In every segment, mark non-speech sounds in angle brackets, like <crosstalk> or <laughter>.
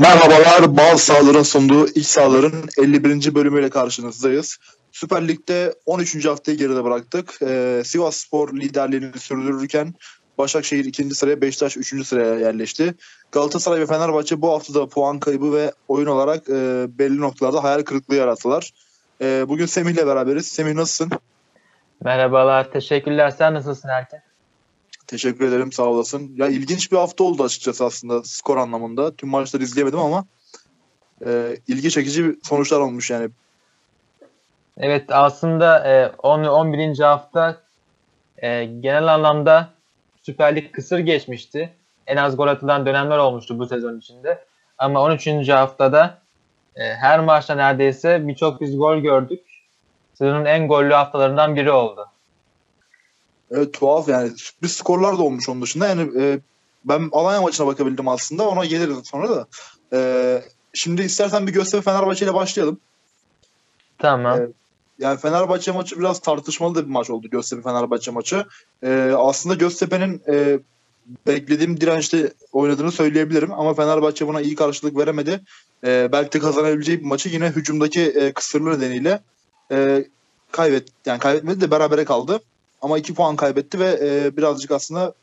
Merhabalar, Bazı Sahaların sunduğu İç Sahaların 51. bölümüyle karşınızdayız. Süper Lig'de 13. haftayı geride bıraktık. Ee, Sivas Spor liderliğini sürdürürken Başakşehir 2. sıraya, Beşiktaş 3. sıraya yerleşti. Galatasaray ve Fenerbahçe bu haftada puan kaybı ve oyun olarak e, belli noktalarda hayal kırıklığı yarattılar. E, bugün Semih'le beraberiz. Semih nasılsın? Merhabalar, teşekkürler. Sen nasılsın Erken? Teşekkür ederim sağ olasın. Ya ilginç bir hafta oldu açıkçası aslında skor anlamında. Tüm maçları izleyemedim ama e, ilgi çekici sonuçlar olmuş yani. Evet aslında e, 10 11. hafta e, genel anlamda Süper Lig kısır geçmişti. En az gol atılan dönemler olmuştu bu sezon içinde. Ama 13. haftada e, her maçta neredeyse birçok biz gol gördük. Sezonun en gollü haftalarından biri oldu. Evet tuhaf yani sürpriz skorlar da olmuş onun dışında. Yani e, ben Alanya maçına bakabildim aslında. Ona geliriz sonra da. E, şimdi istersen bir Göztepe Fenerbahçe ile başlayalım. Tamam. E, yani Fenerbahçe maçı biraz tartışmalı da bir maç oldu Göztepe Fenerbahçe maçı. E, aslında Göztepe'nin e, beklediğim dirençte oynadığını söyleyebilirim ama Fenerbahçe buna iyi karşılık veremedi. E, belki de kazanabileceği bir maçı yine hücumdaki e, kısırlı nedeniyle e, kaybet yani kaybetmedi de berabere kaldı. Ama iki puan kaybetti ve e, birazcık aslında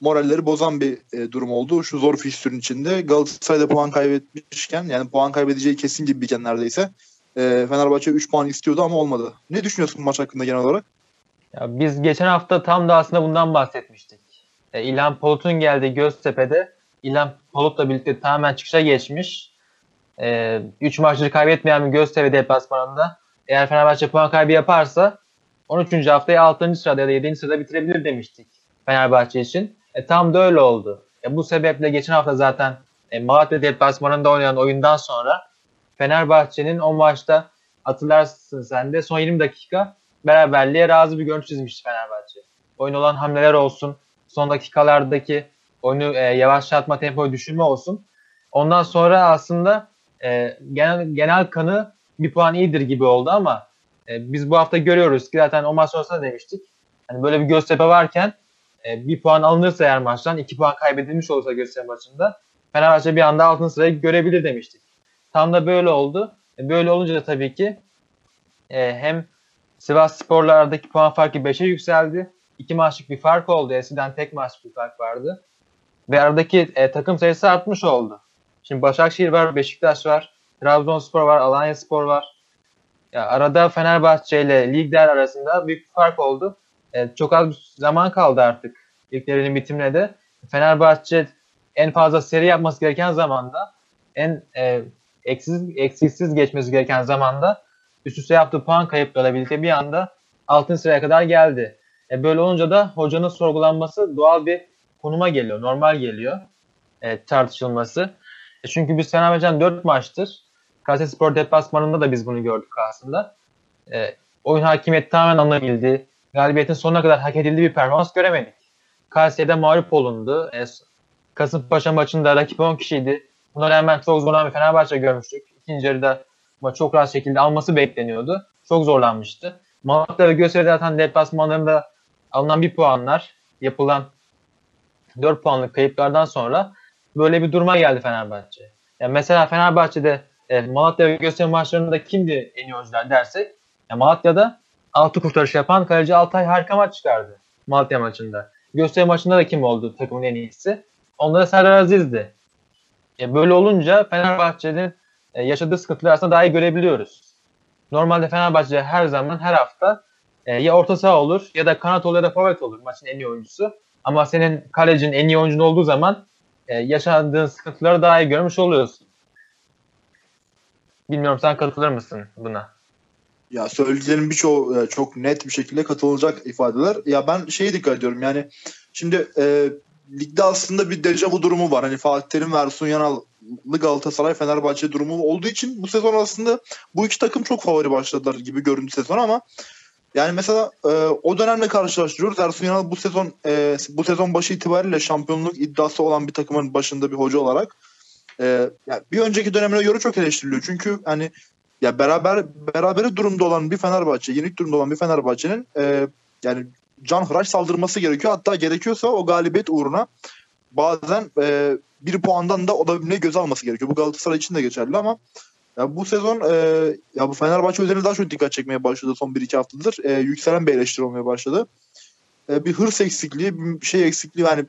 moralleri bozan bir e, durum oldu. Şu zor fikstürün içinde Galatasaray'da puan kaybetmişken yani puan kaybedeceği kesin gibi gibiyken neredeyse e, Fenerbahçe 3 puan istiyordu ama olmadı. Ne düşünüyorsun maç hakkında genel olarak? Ya biz geçen hafta tam da aslında bundan bahsetmiştik. E, İlhan Polut'un geldiği Göztepe'de İlhan Polut'la birlikte tamamen çıkışa geçmiş. 3 e, maçları kaybetmeyen bir Göztepe deplasmanında eğer Fenerbahçe puan kaybı yaparsa 13. haftayı 6. sırada ya da 7. sırada bitirebilir demiştik Fenerbahçe için. E, tam da öyle oldu. E, bu sebeple geçen hafta zaten e, Malatya deplasmanında oynayan oyundan sonra Fenerbahçe'nin o maçta hatırlarsın sen de son 20 dakika beraberliğe razı bir görüntü çizmişti Fenerbahçe. Oyun olan hamleler olsun, son dakikalardaki oyunu e, yavaşlatma, tempoyu düşürme olsun. Ondan sonra aslında e, genel, genel kanı bir puan iyidir gibi oldu ama e, biz bu hafta görüyoruz ki zaten o maç sonrasında demiştik. Hani böyle bir Göztepe varken e, bir puan alınırsa eğer maçtan iki puan kaybedilmiş olursa Göztepe maçında Fenerbahçe bir anda altın sırayı görebilir demiştik. Tam da böyle oldu. E, böyle olunca da tabii ki e, hem Sivas Sporlardaki puan farkı 5'e yükseldi. İki maçlık bir fark oldu. Eskiden tek maçlık bir fark vardı. Ve aradaki e, takım sayısı artmış oldu. Şimdi Başakşehir var, Beşiktaş var, Trabzonspor var, Alanya Spor var. Ya arada Fenerbahçe ile ligler arasında büyük bir fark oldu. E, çok az zaman kaldı artık liglerin bitimine de. Fenerbahçe en fazla seri yapması gereken zamanda en e, eksiz, eksiksiz geçmesi gereken zamanda üst üste yaptığı puan kayıplarıyla birlikte bir anda altın sıraya kadar geldi. E, böyle olunca da hocanın sorgulanması doğal bir konuma geliyor, normal geliyor e, tartışılması. E, çünkü biz Fenerbahçe'den 4 maçtır Kayseri Spor deplasmanında da biz bunu gördük aslında. E, oyun hakimiyeti tamamen alınabildi. Galibiyetin sonuna kadar hak edildiği bir performans göremedik. Kayseri'de mağlup olundu. E, Kasımpaşa maçında rakip 10 kişiydi. Buna rağmen çok zorlanan bir Fenerbahçe görmüştük. İkinci yarıda maç çok rahat şekilde alması bekleniyordu. Çok zorlanmıştı. Malatya ve Göztepe zaten deplasmanlarında alınan bir puanlar yapılan 4 puanlık kayıplardan sonra böyle bir duruma geldi Fenerbahçe. Yani mesela Fenerbahçe'de e, Malatya ve Göztepe maçlarında kimdi en iyi oyuncular dersek ya Malatya'da 6 kurtarış yapan kaleci Altay harika maç çıkardı Malatya maçında. Göztepe maçında da kim oldu takımın en iyisi? Onlara Serdar Aziz'di. E, böyle olunca Fenerbahçe'nin e, yaşadığı sıkıntıları aslında daha iyi görebiliyoruz. Normalde Fenerbahçe her zaman her hafta e, ya orta saha olur ya da kanat olur ya da forvet olur maçın en iyi oyuncusu. Ama senin kalecinin en iyi oyuncun olduğu zaman e, yaşadığın sıkıntıları daha iyi görmüş oluyorsun. Bilmiyorum sen katılır mısın buna? Ya söylediğlerin birçoğu e, çok net bir şekilde katılacak ifadeler. Ya ben şeye dikkat ediyorum yani şimdi e, ligde aslında bir dejavu durumu var. Hani Fatih Terim ve Ersun Yanal'lı Galatasaray Fenerbahçe durumu olduğu için bu sezon aslında bu iki takım çok favori başladılar gibi göründü sezon ama yani mesela e, o dönemle karşılaştırıyoruz. Ersun Yanal bu sezon e, bu sezon başı itibariyle şampiyonluk iddiası olan bir takımın başında bir hoca olarak e, yani bir önceki dönemine göre çok eleştiriliyor. Çünkü hani ya beraber berabere durumda olan bir Fenerbahçe, yenik durumda olan bir Fenerbahçe'nin e, yani can hıraş saldırması gerekiyor. Hatta gerekiyorsa o galibiyet uğruna bazen e, bir puandan da olabilmeyi göz alması gerekiyor. Bu Galatasaray için de geçerli ama ya bu sezon e, ya bu Fenerbahçe üzerine daha çok dikkat çekmeye başladı son 1-2 haftadır. E, yükselen bir eleştiri olmaya başladı. E, bir hırs eksikliği, bir şey eksikliği yani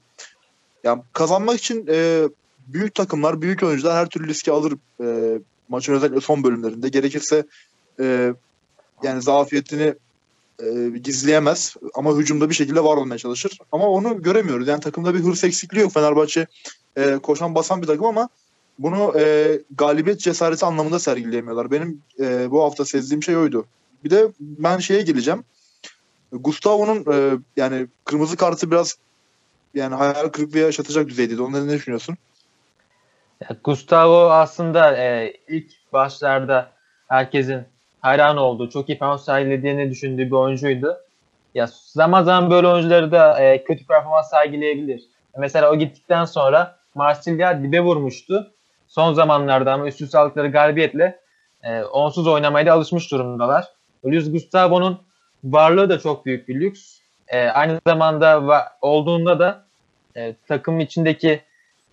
yani kazanmak için e, büyük takımlar, büyük oyuncular her türlü riski alır e, maçın özellikle son bölümlerinde. Gerekirse e, yani zafiyetini e, gizleyemez ama hücumda bir şekilde var olmaya çalışır. Ama onu göremiyoruz. Yani takımda bir hırs eksikliği yok. Fenerbahçe e, koşan basan bir takım ama bunu e, galibiyet cesareti anlamında sergileyemiyorlar. Benim e, bu hafta sezdiğim şey oydu. Bir de ben şeye geleceğim. Gustavo'nun e, yani kırmızı kartı biraz yani hayal kırıklığı yaşatacak düzeydeydi. Onları ne düşünüyorsun? Gustavo aslında e, ilk başlarda herkesin hayran olduğu, çok iyi performans sergilediğini düşündüğü bir oyuncuydu. Ya zaman zaman böyle oyuncuları da e, kötü performans sergileyebilir. Mesela o gittikten sonra Marsilya dibe vurmuştu. Son zamanlarda ama üst üste galibiyetle e, onsuz oynamaya da alışmış durumdalar. Luis Gustavo'nun varlığı da çok büyük bir lüks. E, aynı zamanda va- olduğunda da e, takım içindeki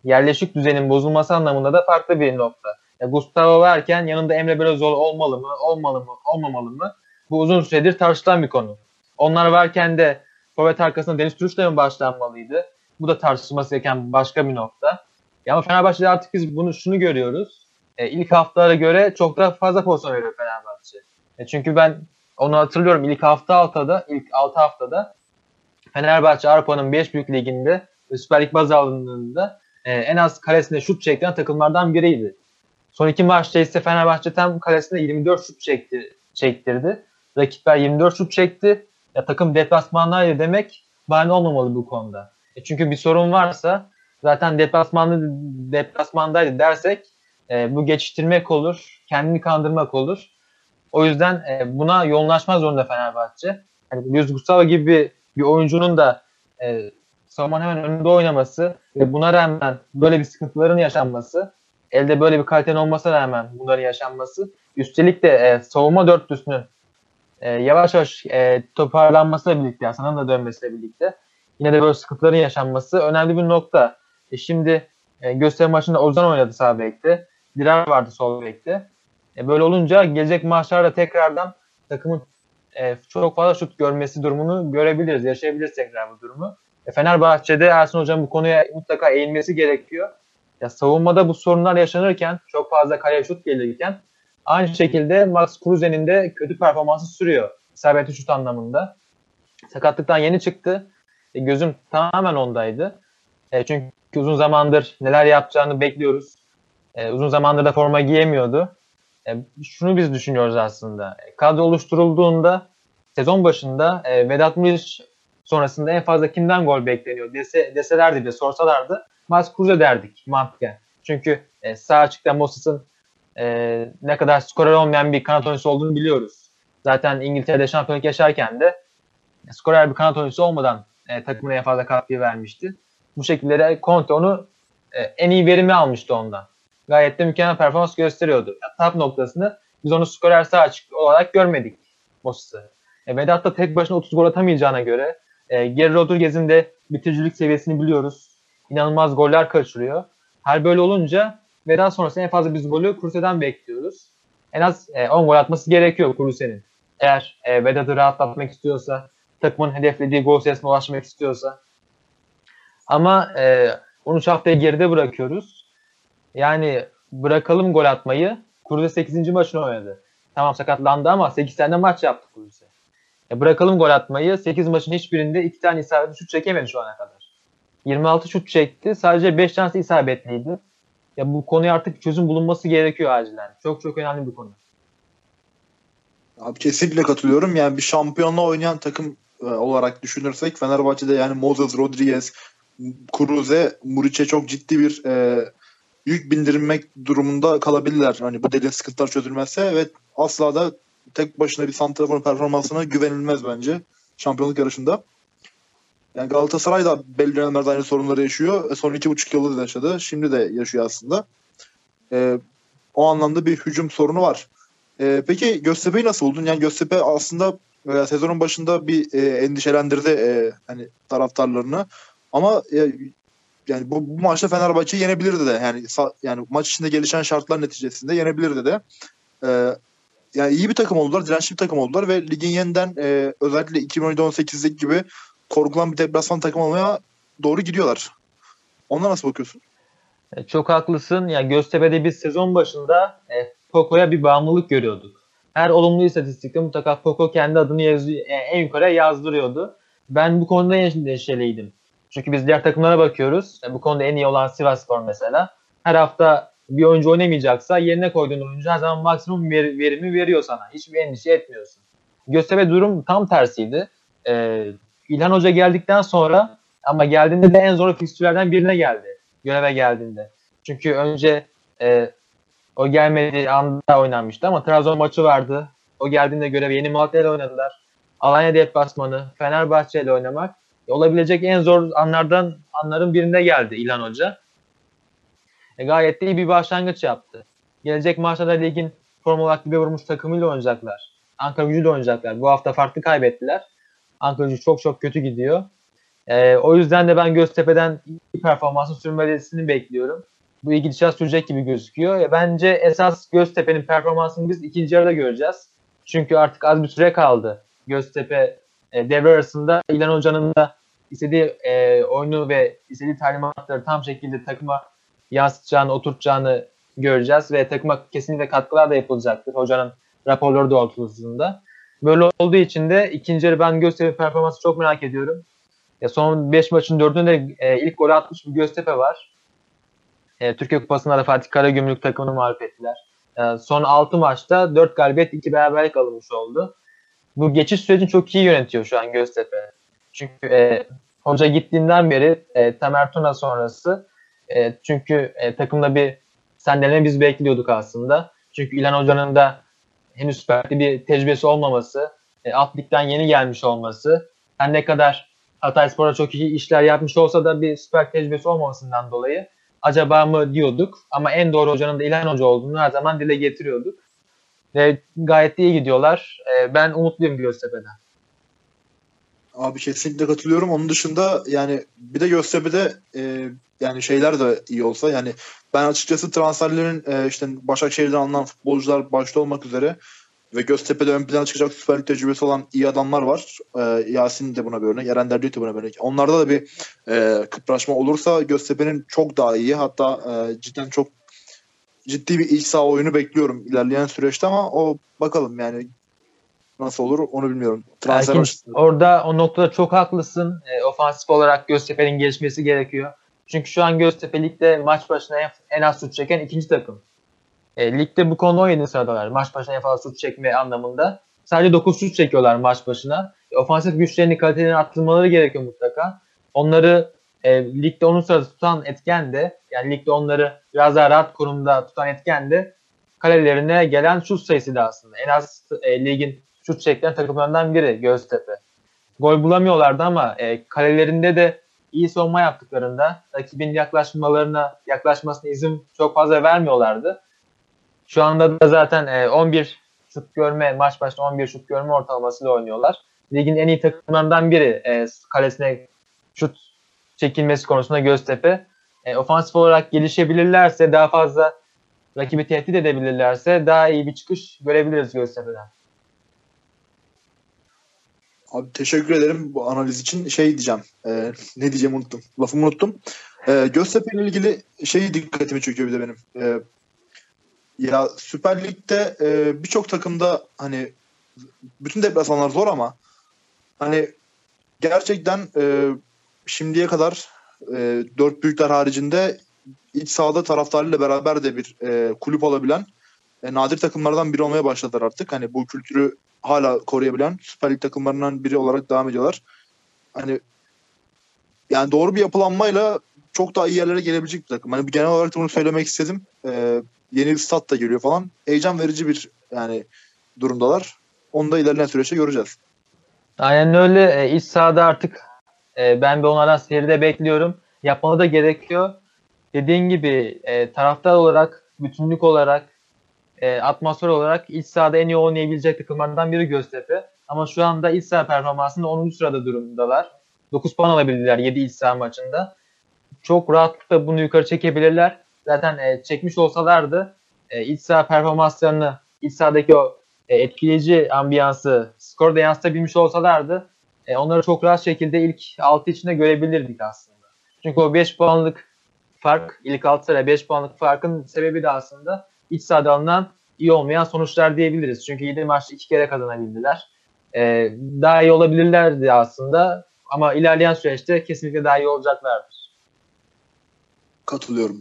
yerleşik düzenin bozulması anlamında da farklı bir nokta. Ya Gustavo varken yanında Emre Belözoğlu olmalı mı, olmalı mı, olmamalı mı? Bu uzun süredir tartışılan bir konu. Onlar varken de forvet arkasında Deniz Türüş'le mi başlanmalıydı? Bu da tartışılması gereken başka bir nokta. Ya ama Fenerbahçe'de artık biz bunu şunu görüyoruz. E, ilk haftalara göre çok daha fazla pozisyon veriyor Fenerbahçe. E, çünkü ben onu hatırlıyorum ilk hafta haftada, ilk 6 haftada Fenerbahçe Avrupa'nın 5 büyük liginde Süper Lig baz alındığında e, en az kalesinde şut çeken takımlardan biriydi. Son iki maçta ise Fenerbahçe tam kalesinde 24 şut çekti, çektirdi. Rakipler 24 şut çekti. Ya takım deplasmandaydı demek bahane olmamalı bu konuda. E çünkü bir sorun varsa zaten deplasmanlı deplasmandaydı dersek e, bu geçiştirmek olur, kendini kandırmak olur. O yüzden e, buna yoğunlaşma zorunda Fenerbahçe. Yani Luis Gustavo gibi bir oyuncunun da e, savunmanın hemen önünde oynaması ve buna rağmen böyle bir sıkıntıların yaşanması, elde böyle bir kalitenin olmasına rağmen bunların yaşanması, üstelik de e, savunma dörtlüsünün e, yavaş yavaş e, toparlanmasıyla birlikte, Hasan'ın da dönmesiyle birlikte yine de böyle sıkıntıların yaşanması önemli bir nokta. E, şimdi e, gösteri maçında Ozan oynadı sağ bekte. Dirar vardı sol bekte. E, böyle olunca gelecek maçlarda tekrardan takımın e, çok fazla şut görmesi durumunu görebiliriz. Yaşayabiliriz tekrar bu durumu. E, Fenerbahçe'de Ersun Hocam bu konuya mutlaka eğilmesi gerekiyor. Ya savunmada bu sorunlar yaşanırken, çok fazla kale şut gelirken aynı şekilde Max Kruse'nin de kötü performansı sürüyor. İsabetli şut anlamında. Sakatlıktan yeni çıktı. E, gözüm tamamen ondaydı. E, çünkü uzun zamandır neler yapacağını bekliyoruz. E, uzun zamandır da forma giyemiyordu. E, şunu biz düşünüyoruz aslında. E, kadro oluşturulduğunda sezon başında e, Vedat Muriç sonrasında en fazla kimden gol bekleniyor dese, deselerdi de sorsalardı Max Kruse derdik mantıken. Çünkü e, sağ açıkta Moses'ın e, ne kadar skorer olmayan bir kanat oyuncusu olduğunu biliyoruz. Zaten İngiltere'de şampiyonluk yaşarken de e, skorer bir kanat oyuncusu olmadan e, takımına en fazla katkı vermişti. Bu şekilde de Conte onu e, en iyi verimi almıştı ondan. Gayet de mükemmel performans gösteriyordu. Tap noktasını biz onu skorer sağ açık olarak görmedik Moses'ı. E, Vedat da tek başına 30 gol atamayacağına göre e, Geri Rodriguez'in de bitiricilik seviyesini biliyoruz. İnanılmaz goller kaçırıyor. Her böyle olunca Vedat sonrasında en fazla biz golü Kruse'den bekliyoruz. En az e, 10 gol atması gerekiyor Kruse'nin. Eğer e, Vedat'ı rahatlatmak istiyorsa, takımın hedeflediği gol sayısına ulaşmak istiyorsa. Ama e, 13 haftayı geride bırakıyoruz. Yani bırakalım gol atmayı. Kruse 8. maçını oynadı. Tamam sakatlandı ama 8 tane maç yaptı Kruse. E bırakalım gol atmayı. 8 maçın hiçbirinde 2 tane isabetli şut çekemedi şu ana kadar. 26 şut çekti. Sadece 5 tanesi isabetliydi. Ya bu konuya artık çözüm bulunması gerekiyor acilen. Çok çok önemli bir konu. Abi kesinlikle katılıyorum. Yani bir şampiyonla oynayan takım e, olarak düşünürsek Fenerbahçe'de yani Moses, Rodriguez, Kruse, Muriç'e çok ciddi bir e, yük bindirmek durumunda kalabilirler. Hani bu dediğin sıkıntılar çözülmezse ve asla da tek başına bir santrafor performansına güvenilmez bence şampiyonluk yarışında. Yani Galatasaray da belli dönemlerde aynı sorunları yaşıyor. E, son iki buçuk yılda da yaşadı. Şimdi de yaşıyor aslında. E, o anlamda bir hücum sorunu var. E, peki Göztepe'yi nasıl buldun? Yani Göztepe aslında e, sezonun başında bir e, endişelendirdi e, hani taraftarlarını. Ama e, yani bu, bu maçta Fenerbahçe yenebilirdi de. Yani yani maç içinde gelişen şartlar neticesinde yenebilirdi de. Ee, yani iyi bir takım oldular, dirençli bir takım oldular ve ligin yeniden e, özellikle 2017-18'deki gibi korkulan bir deplasman takım olmaya doğru gidiyorlar. Ona nasıl bakıyorsun? E, çok haklısın. Ya Göztepe'de biz sezon başında e, Poco'ya bir bağımlılık görüyorduk. Her olumlu istatistikte mutlaka Poco kendi adını yazıyor, e, en yukarıya yazdırıyordu. Ben bu konuda endişeliydim. Çünkü biz diğer takımlara bakıyoruz. E, bu konuda en iyi olan Sivasspor mesela. Her hafta bir oyuncu oynamayacaksa yerine koyduğun oyuncu her zaman maksimum ver, verimi veriyor sana. Hiçbir endişe etmiyorsun. Göztepe durum tam tersiydi. Ee, İlhan Hoca geldikten sonra ama geldiğinde de en zor fikstürlerden birine geldi. Göreve geldiğinde. Çünkü önce e, o gelmediği anda oynanmıştı ama Trabzon maçı vardı. O geldiğinde göreve yeni Malatya ile oynadılar. Alanya deplasmanı, Fenerbahçe ile oynamak olabilecek en zor anlardan anların birinde geldi İlhan Hoca. E, gayet de iyi bir başlangıç yaptı. Gelecek maçta da ligin form olarak gibi vurmuş takımıyla oynayacaklar. Ankara gücüyle oynayacaklar. Bu hafta farklı kaybettiler. Ankara gücü çok çok kötü gidiyor. E, o yüzden de ben Göztepe'den iyi performansı sürmesini bekliyorum. Bu iyi gidişat sürecek gibi gözüküyor. E, bence esas Göztepe'nin performansını biz ikinci yarıda göreceğiz. Çünkü artık az bir süre kaldı. Göztepe e, devre arasında İlhan Hoca'nın da istediği e, oyunu ve istediği talimatları tam şekilde takıma yansıtacağını, oturtacağını göreceğiz ve takıma kesinlikle katkılar da yapılacaktır hocanın raporları doğrultusunda. Böyle olduğu için de ikinci yarı ben Göztepe performansı çok merak ediyorum. Ya son 5 maçın 4'ünde e, ilk golü atmış bir Göztepe var. E, Türkiye Kupası'nda da Fatih Karagümrük takımını mağlup ettiler. E, son 6 maçta 4 galibiyet 2 beraberlik alınmış oldu. Bu geçiş sürecini çok iyi yönetiyor şu an Göztepe. Çünkü e, hoca gittiğinden beri e, Tamer Tuna sonrası e, çünkü e, takımda bir sendeleme biz bekliyorduk aslında. Çünkü İlhan Hoca'nın da henüz süper bir tecrübesi olmaması, e, alt ligden yeni gelmiş olması, her ne kadar Hatay Spor'a çok iyi işler yapmış olsa da bir süper tecrübesi olmamasından dolayı acaba mı diyorduk. Ama en doğru hocanın da İlhan Hoca olduğunu her zaman dile getiriyorduk. Ve gayet iyi gidiyorlar. E, ben umutluyum Göztepe'den. Abi kesinlikle katılıyorum. Onun dışında yani bir de Göztepe'de e, yani şeyler de iyi olsa yani ben açıkçası transferlerin e, işte Başakşehir'den alınan futbolcular başta olmak üzere ve Göztepe'de ön plana çıkacak Süper tecrübesi olan iyi adamlar var. E, Yasin de buna bir örnek. Eren Derdi de buna bir örnek. Onlarda da bir e, kıpraşma olursa Göztepe'nin çok daha iyi. Hatta e, cidden çok ciddi bir iç saha oyunu bekliyorum ilerleyen süreçte ama o bakalım yani nasıl olur onu bilmiyorum. Transfer Erkin, orada o noktada çok haklısın. E, ofansif olarak Göztepe'nin gelişmesi gerekiyor. Çünkü şu an Göztepe ligde maç başına en, en az şut çeken ikinci takım. E, ligde bu konuda 17 sıradalar. Maç başına en fazla şut çekme anlamında. Sadece 9 şut çekiyorlar maç başına. E, ofansif güçlerini, kalitelerini arttırmaları gerekiyor mutlaka. Onları e, ligde onun sırada tutan etken de yani ligde onları biraz daha rahat konumda tutan etken de kalelerine gelen şut sayısı da aslında. En az e, ligin şut çeken takımlarından biri Göztepe. Gol bulamıyorlardı ama e, kalelerinde de iyi savunma yaptıklarında rakibin yaklaşmalarına yaklaşmasına izin çok fazla vermiyorlardı. Şu anda da zaten e, 11 şut görme maç başına 11 şut görme ortalamasıyla oynuyorlar. Ligin en iyi takımlarından biri e, kalesine şut çekilmesi konusunda Göztepe. E, ofansif olarak gelişebilirlerse daha fazla rakibi tehdit edebilirlerse daha iyi bir çıkış görebiliriz Göztepe'den. Abi teşekkür ederim bu analiz için. Şey diyeceğim. E, ne diyeceğim unuttum. Lafımı unuttum. E, Göztepe ile ilgili şey dikkatimi çekiyor bir de benim. E, ya Süper Lig'de e, birçok takımda hani bütün deplasmanlar zor ama hani gerçekten e, şimdiye kadar e, dört büyükler haricinde iç sahada taraftarıyla beraber de bir e, kulüp olabilen e, nadir takımlardan biri olmaya başladılar artık. Hani bu kültürü hala koruyabilen Süper Lig takımlarından biri olarak devam ediyorlar. Hani yani doğru bir yapılanmayla çok daha iyi yerlere gelebilecek bir takım. Hani genel olarak bunu söylemek istedim. Ee, yeni bir stat da geliyor falan. Heyecan verici bir yani durumdalar. Onu da ilerleyen süreçte göreceğiz. Aynen öyle. E, iç sahada artık e, ben de onlardan seride bekliyorum. Yapmalı da gerekiyor. Dediğin gibi e, taraftar olarak, bütünlük olarak e, atmosfer olarak iç sahada en iyi oynayabilecek takımlardan biri Göztepe. Ama şu anda iç saha performansında 10. sırada durumdalar. 9 puan alabildiler 7 iç saha maçında. çok rahatlıkla bunu yukarı çekebilirler. Zaten e, çekmiş olsalardı e, iç saha performanslarını, iç sahadaki o e, etkileyici ambiyansı skor da yansıtabilmiş olsalardı e, onları çok rahat şekilde ilk 6 içinde görebilirdik aslında. Çünkü o 5 puanlık fark, ilk 6 sıraya 5 puanlık farkın sebebi de aslında iç sahada alınan iyi olmayan sonuçlar diyebiliriz. Çünkü 7 maçta 2 kere kazanabildiler. E, daha iyi olabilirlerdi aslında ama ilerleyen süreçte kesinlikle daha iyi olacaklardır. Katılıyorum.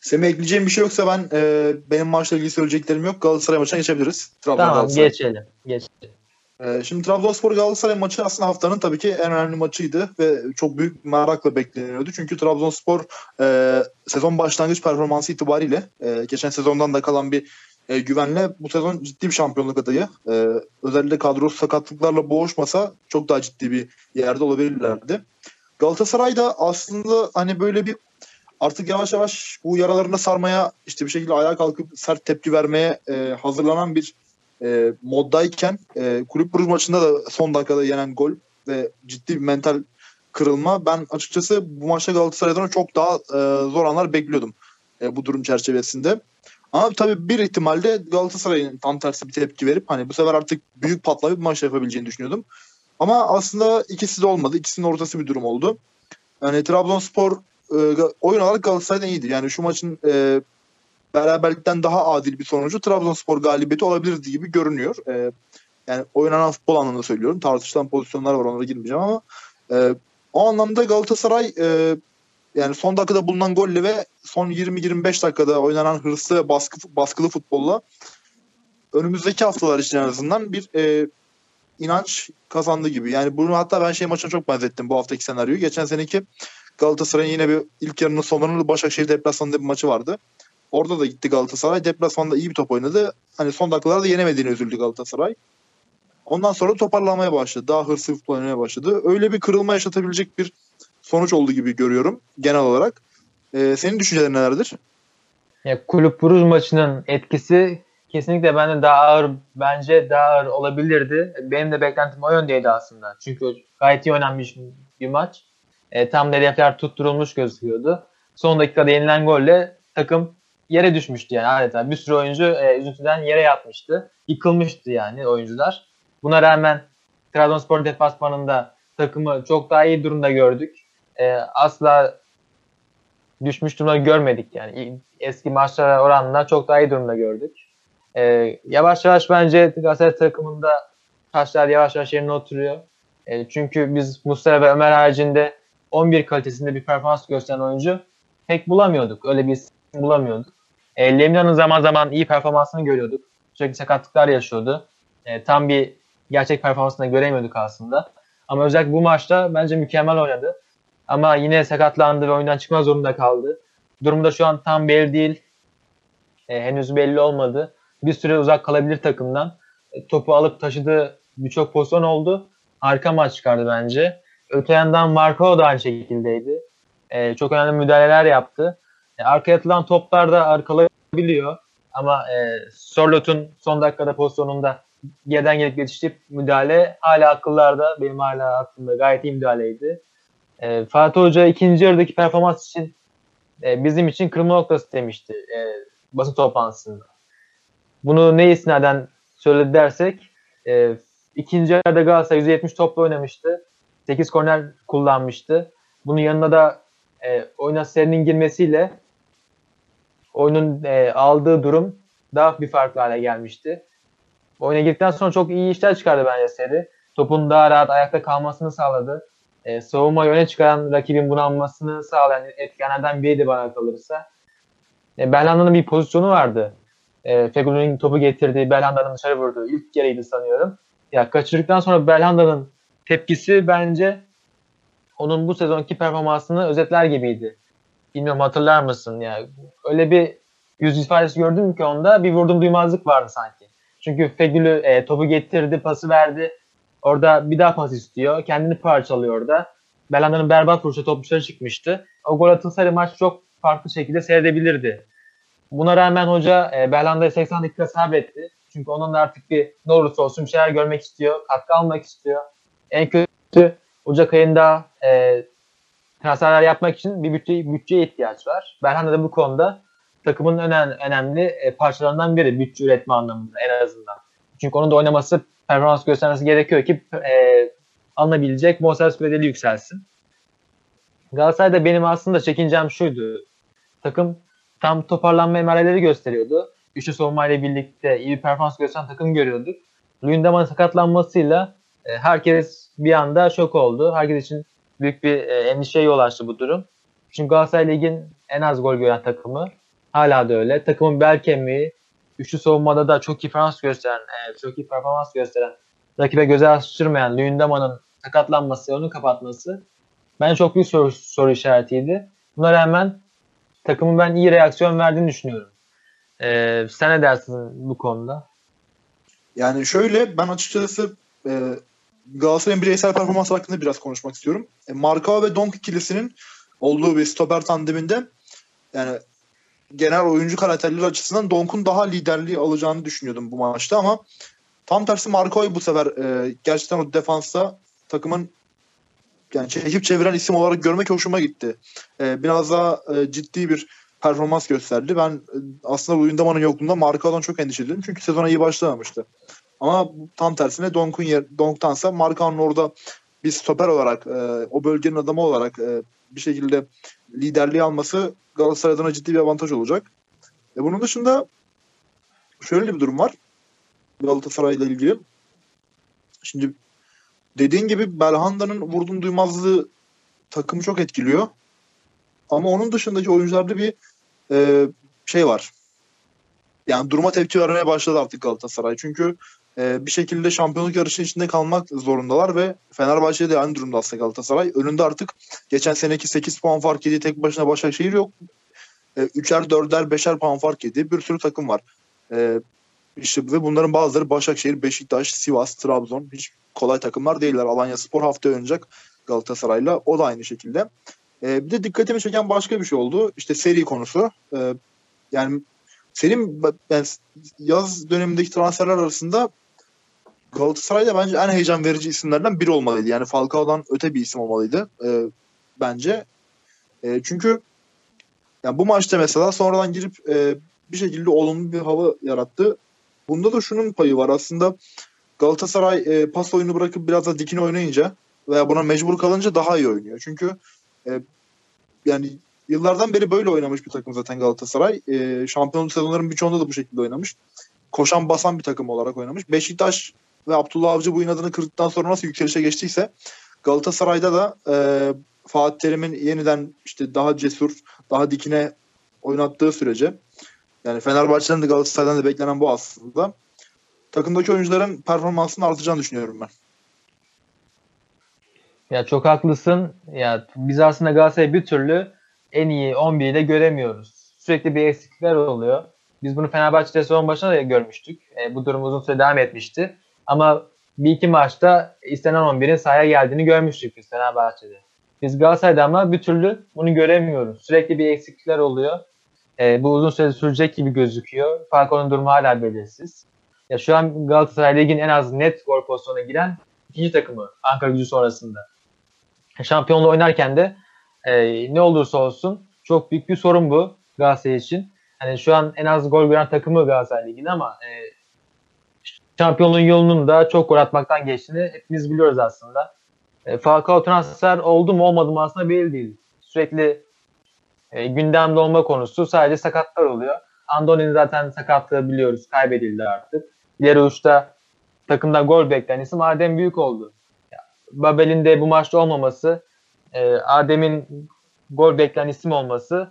Semih ekleyeceğim bir şey yoksa ben e, benim maçla ilgili söyleyeceklerim yok. Galatasaray maçına geçebiliriz. Trabzon tamam Galatasaray. geçelim. geçelim. E, şimdi Trabzonspor Galatasaray maçı aslında haftanın tabii ki en önemli maçıydı ve çok büyük merakla bekleniyordu. Çünkü Trabzonspor e, sezon başlangıç performansı itibariyle e, geçen sezondan da kalan bir e, güvenle bu sezon ciddi bir şampiyonluk adayı. E, özellikle kadrosu sakatlıklarla boğuşmasa çok daha ciddi bir yerde olabilirlerdi. Galatasaray da aslında hani böyle bir artık yavaş yavaş bu yaralarını sarmaya işte bir şekilde ayağa kalkıp sert tepki vermeye e, hazırlanan bir e, moddayken e, kulüp Bruges maçında da son dakikada yenen gol ve ciddi bir mental kırılma. Ben açıkçası bu maçta Galatasaray'dan çok daha e, zor anlar bekliyordum e, bu durum çerçevesinde. Ama tabii bir ihtimalde Galatasaray'ın tam tersi bir tepki verip hani bu sefer artık büyük patlayıp maç yapabileceğini düşünüyordum. Ama aslında ikisi de olmadı. İkisinin ortası bir durum oldu. Yani Trabzonspor e, oyun olarak Galatasaray'dan iyiydi. Yani şu maçın e, beraberlikten daha adil bir sonucu Trabzonspor galibiyeti olabilirdi gibi görünüyor. E, yani oynanan futbol anlamında söylüyorum. Tartışılan pozisyonlar var onlara girmeyeceğim ama e, o anlamda Galatasaray e, yani son dakikada bulunan golle ve son 20-25 dakikada oynanan hırslı ve baskı, baskılı futbolla önümüzdeki haftalar için en azından bir e, inanç kazandı gibi. Yani bunu hatta ben şey maçına çok benzettim bu haftaki senaryoyu. Geçen seneki Galatasaray'ın yine bir ilk yarının sonlarında Başakşehir deplasmanında bir maçı vardı. Orada da gitti Galatasaray. Deplasmanda iyi bir top oynadı. Hani son dakikalarda yenemediğini üzüldü Galatasaray. Ondan sonra toparlamaya başladı. Daha hırslı futbol başladı. Öyle bir kırılma yaşatabilecek bir sonuç oldu gibi görüyorum genel olarak. Ee, senin düşüncelerin nelerdir? Ya, Kulüp Bruges maçının etkisi kesinlikle bende daha ağır bence daha ağır olabilirdi. Benim de beklentim o yöndeydi aslında. Çünkü gayet iyi oynanmış bir maç. E, tam hedefler tutturulmuş gözüküyordu. Son dakikada yenilen golle takım yere düşmüştü yani adeta. Bir sürü oyuncu e, üzüntüden yere yatmıştı. Yıkılmıştı yani oyuncular. Buna rağmen Trabzonspor deplasmanında takımı çok daha iyi durumda gördük. E, asla düşmüş durumda görmedik yani. Eski maçlara oranla çok daha iyi durumda gördük. E, yavaş yavaş bence Galatasaray takımında taşlar yavaş yavaş yerine oturuyor. E, çünkü biz Mustafa ve Ömer haricinde 11 kalitesinde bir performans gösteren oyuncu pek bulamıyorduk. Öyle bir bulamıyorduk. E, Lemnia'nın zaman zaman iyi performansını görüyorduk. Sürekli sakatlıklar yaşıyordu. E, tam bir gerçek performansını göremiyorduk aslında. Ama özellikle bu maçta bence mükemmel oynadı. Ama yine sakatlandı ve oyundan çıkma zorunda kaldı. Durumu da şu an tam belli değil. E, henüz belli olmadı. Bir süre uzak kalabilir takımdan. E, topu alıp taşıdığı birçok pozisyon oldu. Harika maç çıkardı bence. Öte yandan Marco da aynı şekildeydi. E, çok önemli müdahaleler yaptı. E, arkaya atılan toplarda arkalayabiliyor. Ama e, Sorlot'un son dakikada pozisyonunda geriden gelip yetişip müdahale hala akıllarda. Benim hala aklımda gayet iyi müdahaleydi. E, Fatih Hoca ikinci yarıdaki performans için e, bizim için kırmızı noktası demişti e, basın toplantısında. Bunu ne isnaden söyledi dersek e, ikinci yarıda Galatasaray %70 topla oynamıştı. 8 korner kullanmıştı. Bunun yanında da e, oyuna serinin girmesiyle oyunun e, aldığı durum daha bir farklı hale gelmişti. Oyuna girdikten sonra çok iyi işler çıkardı bence seri. Topun daha rahat ayakta kalmasını sağladı. E, savunmayı öne çıkaran rakibin bunalmasını sağlayan etkenlerden biriydi bana kalırsa. E, Belhanda'nın bir pozisyonu vardı. E, Fegül'ün topu getirdiği Belhanda'nın dışarı vurduğu ilk yarıydı sanıyorum. Ya kaçırdıktan sonra Belhanda'nın tepkisi bence onun bu sezonki performansını özetler gibiydi. Bilmiyorum hatırlar mısın? Yani öyle bir yüz ifadesi gördüm ki onda bir vurdum duymazlık vardı sanki. Çünkü Fegül'ü e, topu getirdi, pası verdi. Orada bir daha pas istiyor. Kendini parçalıyor orada. Belanda'nın berbat vuruşu top dışarı çıkmıştı. O gol atılsaydı maç çok farklı şekilde seyredebilirdi. Buna rağmen hoca e, Belanda'ya 80 dakika sabretti. Çünkü onun da artık bir ne olursa olsun bir şeyler görmek istiyor. Katkı almak istiyor. En kötü Ocak ayında e, transferler yapmak için bir bütçe, bütçeye ihtiyaç var. Belhanda da bu konuda takımın önemli, önemli e, parçalarından biri bütçe üretme anlamında en azından. Çünkü onun da oynaması, performans göstermesi gerekiyor ki e, alınabilecek bonservis bedeli yükselsin. Galatasaray'da benim aslında çekincem şuydu. Takım tam toparlanma emareleri gösteriyordu. Üçlü savunmayla birlikte iyi bir performans gösteren takım görüyorduk. Luyendama'nın sakatlanmasıyla e, herkes bir anda şok oldu. Herkes için büyük bir e, endişeye yol açtı bu durum. Çünkü Galatasaray Lig'in en az gol gören takımı. Hala da öyle. Takımın bel kemiği, üçlü savunmada da çok iyi performans gösteren, e, çok iyi performans gösteren, rakibe göze açtırmayan Luyendama'nın sakatlanması, onu kapatması ben çok büyük soru, soru işaretiydi. Buna rağmen takımın ben iyi reaksiyon verdiğini düşünüyorum. Ee, sen ne dersin bu konuda? Yani şöyle ben açıkçası e, Galatasaray'ın bireysel performansı hakkında biraz konuşmak istiyorum. E, Markao ve Donk ikilisinin olduğu bir stoper tandeminde yani genel oyuncu karakterleri açısından Donk'un daha liderliği alacağını düşünüyordum bu maçta ama tam tersi Marko'yu bu sefer e, gerçekten o defansta takımın yani çekip çeviren isim olarak görmek hoşuma gitti. E, biraz daha e, ciddi bir performans gösterdi. Ben e, aslında Luyendama'nın yokluğunda Marko'dan çok endişeliydim. Çünkü sezona iyi başlamamıştı. Ama tam tersine Donk'un yer, Donk'tansa Marko'nun orada bir stoper olarak e, o bölgenin adamı olarak e, bir şekilde liderliği alması Galatasaray adına ciddi bir avantaj olacak. E bunun dışında şöyle bir durum var. Galatasaray ile ilgili. Şimdi dediğin gibi Belhanda'nın vurdum duymazlığı takımı çok etkiliyor. Ama onun dışındaki oyuncularda bir e, şey var. Yani duruma tepki vermeye başladı artık Galatasaray. Çünkü e, bir şekilde şampiyonluk yarışı içinde kalmak zorundalar ve Fenerbahçe de aynı durumda aslında Galatasaray. Önünde artık geçen seneki 8 puan fark yediği tek başına Başakşehir yok. E, üçer, dörder, beşer puan fark yediği bir sürü takım var. E, işte ve bunların bazıları Başakşehir, Beşiktaş, Sivas, Trabzon hiç kolay takımlar değiller. Alanya Spor hafta oynayacak Galatasaray'la. O da aynı şekilde. E, bir de dikkatimi çeken başka bir şey oldu. İşte seri konusu. E, yani senin ben yaz dönemindeki transferler arasında Galatasaray'da bence en heyecan verici isimlerden biri olmalıydı. Yani Falcao'dan öte bir isim olmalıydı e, bence. E, çünkü yani bu maçta mesela sonradan girip e, bir şekilde olumlu bir hava yarattı. Bunda da şunun payı var aslında Galatasaray e, pas oyunu bırakıp biraz da dikine oynayınca veya buna mecbur kalınca daha iyi oynuyor. Çünkü e, yani yıllardan beri böyle oynamış bir takım zaten Galatasaray. E, şampiyonluk sezonlarının birçoğunda da bu şekilde oynamış. Koşan basan bir takım olarak oynamış. Beşiktaş ve Abdullah Avcı bu inadını kırdıktan sonra nasıl yükselişe geçtiyse Galatasaray'da da e, Fatih Terim'in yeniden işte daha cesur, daha dikine oynattığı sürece yani Fenerbahçe'den de Galatasaray'dan da beklenen bu aslında. Takımdaki oyuncuların performansının artacağını düşünüyorum ben. Ya çok haklısın. Ya biz aslında Galatasaray'ı bir türlü en iyi 11'i de göremiyoruz. Sürekli bir eksiklikler oluyor. Biz bunu Fenerbahçe'de sezon başında da görmüştük. E, bu durum uzun süre devam etmişti. Ama bir iki maçta istenen 11'in sahaya geldiğini görmüştük biz Fenerbahçe'de. Biz Galatasaray'da ama bir türlü bunu göremiyoruz. Sürekli bir eksiklikler oluyor. E, bu uzun süre sürecek gibi gözüküyor. Falcao'nun durumu hala belirsiz. Ya şu an Galatasaray Lig'in en az net gol pozisyonuna giren ikinci takımı Ankara gücü sonrasında. Şampiyonluğu oynarken de e, ne olursa olsun çok büyük bir sorun bu Galatasaray için. Hani şu an en az gol gören takımı Galatasaray Ligi'nin ama e, şampiyonluğun yolunun da çok gol atmaktan geçtiğini hepimiz biliyoruz aslında. E, Falcao transfer oldu mu olmadı mı aslında belli değil. Sürekli e, gündemde olma konusu sadece sakatlar oluyor. Andoni'nin zaten sakatlığı biliyoruz kaybedildi artık. Diğer uçta takımda gol bekleyen isim Adem Büyük oldu. Babel'in de bu maçta olmaması, e, Adem'in gol bekleyen isim olması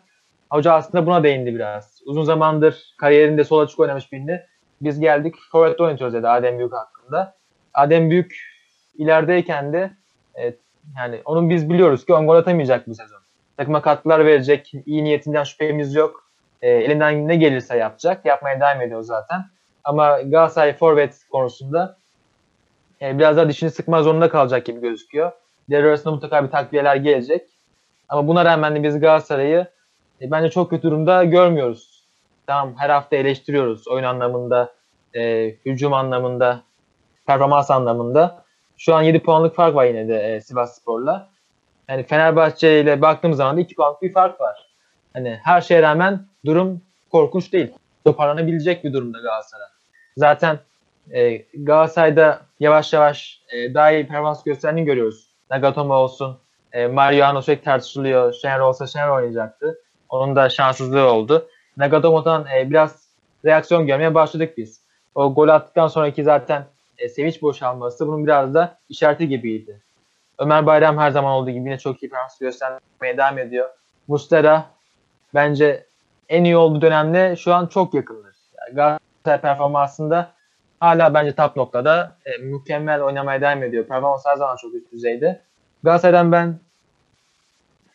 hoca aslında buna değindi biraz. Uzun zamandır kariyerinde sol açık oynamış birini biz geldik forvet oynatıyoruz dedi Adem Büyük hakkında. Adem Büyük ilerideyken de e, yani onun biz biliyoruz ki on gol atamayacak bu sezon. Takıma katkılar verecek, iyi niyetinden şüphemiz yok. E, elinden ne gelirse yapacak. Yapmaya devam ediyor zaten. Ama Galatasaray forvet konusunda e, biraz daha dişini sıkma zorunda kalacak gibi gözüküyor. Devre arasında mutlaka bir takviyeler gelecek. Ama buna rağmen de biz Galatasaray'ı e, bence çok kötü durumda görmüyoruz. Tamam her hafta eleştiriyoruz oyun anlamında, e, hücum anlamında, performans anlamında. Şu an 7 puanlık fark var yine de e, Sivas Spor'la. Yani Fenerbahçe ile baktığımız zaman da 2 puanlık bir fark var. Hani her şeye rağmen durum korkunç değil. Toparlanabilecek bir durumda Galatasaray. Zaten e, Galatasaray'da yavaş yavaş e, daha iyi performans gösterdiğini görüyoruz. Nagatomo olsun, e, Mariano sürekli tartışılıyor. Şener olsa Şener oynayacaktı. Onun da şanssızlığı oldu. Nagatomo'dan e, biraz reaksiyon görmeye başladık biz. O gol attıktan sonraki zaten e, sevinç boşalması bunun biraz da işareti gibiydi. Ömer Bayram her zaman olduğu gibi yine çok iyi performans göstermeye devam ediyor. Mustera bence en iyi olduğu dönemde şu an çok yakındır. Yani Galatasaray performansında hala bence top noktada e, mükemmel oynamaya devam ediyor. Performans her zaman çok üst düzeyde. Galatasaray'dan ben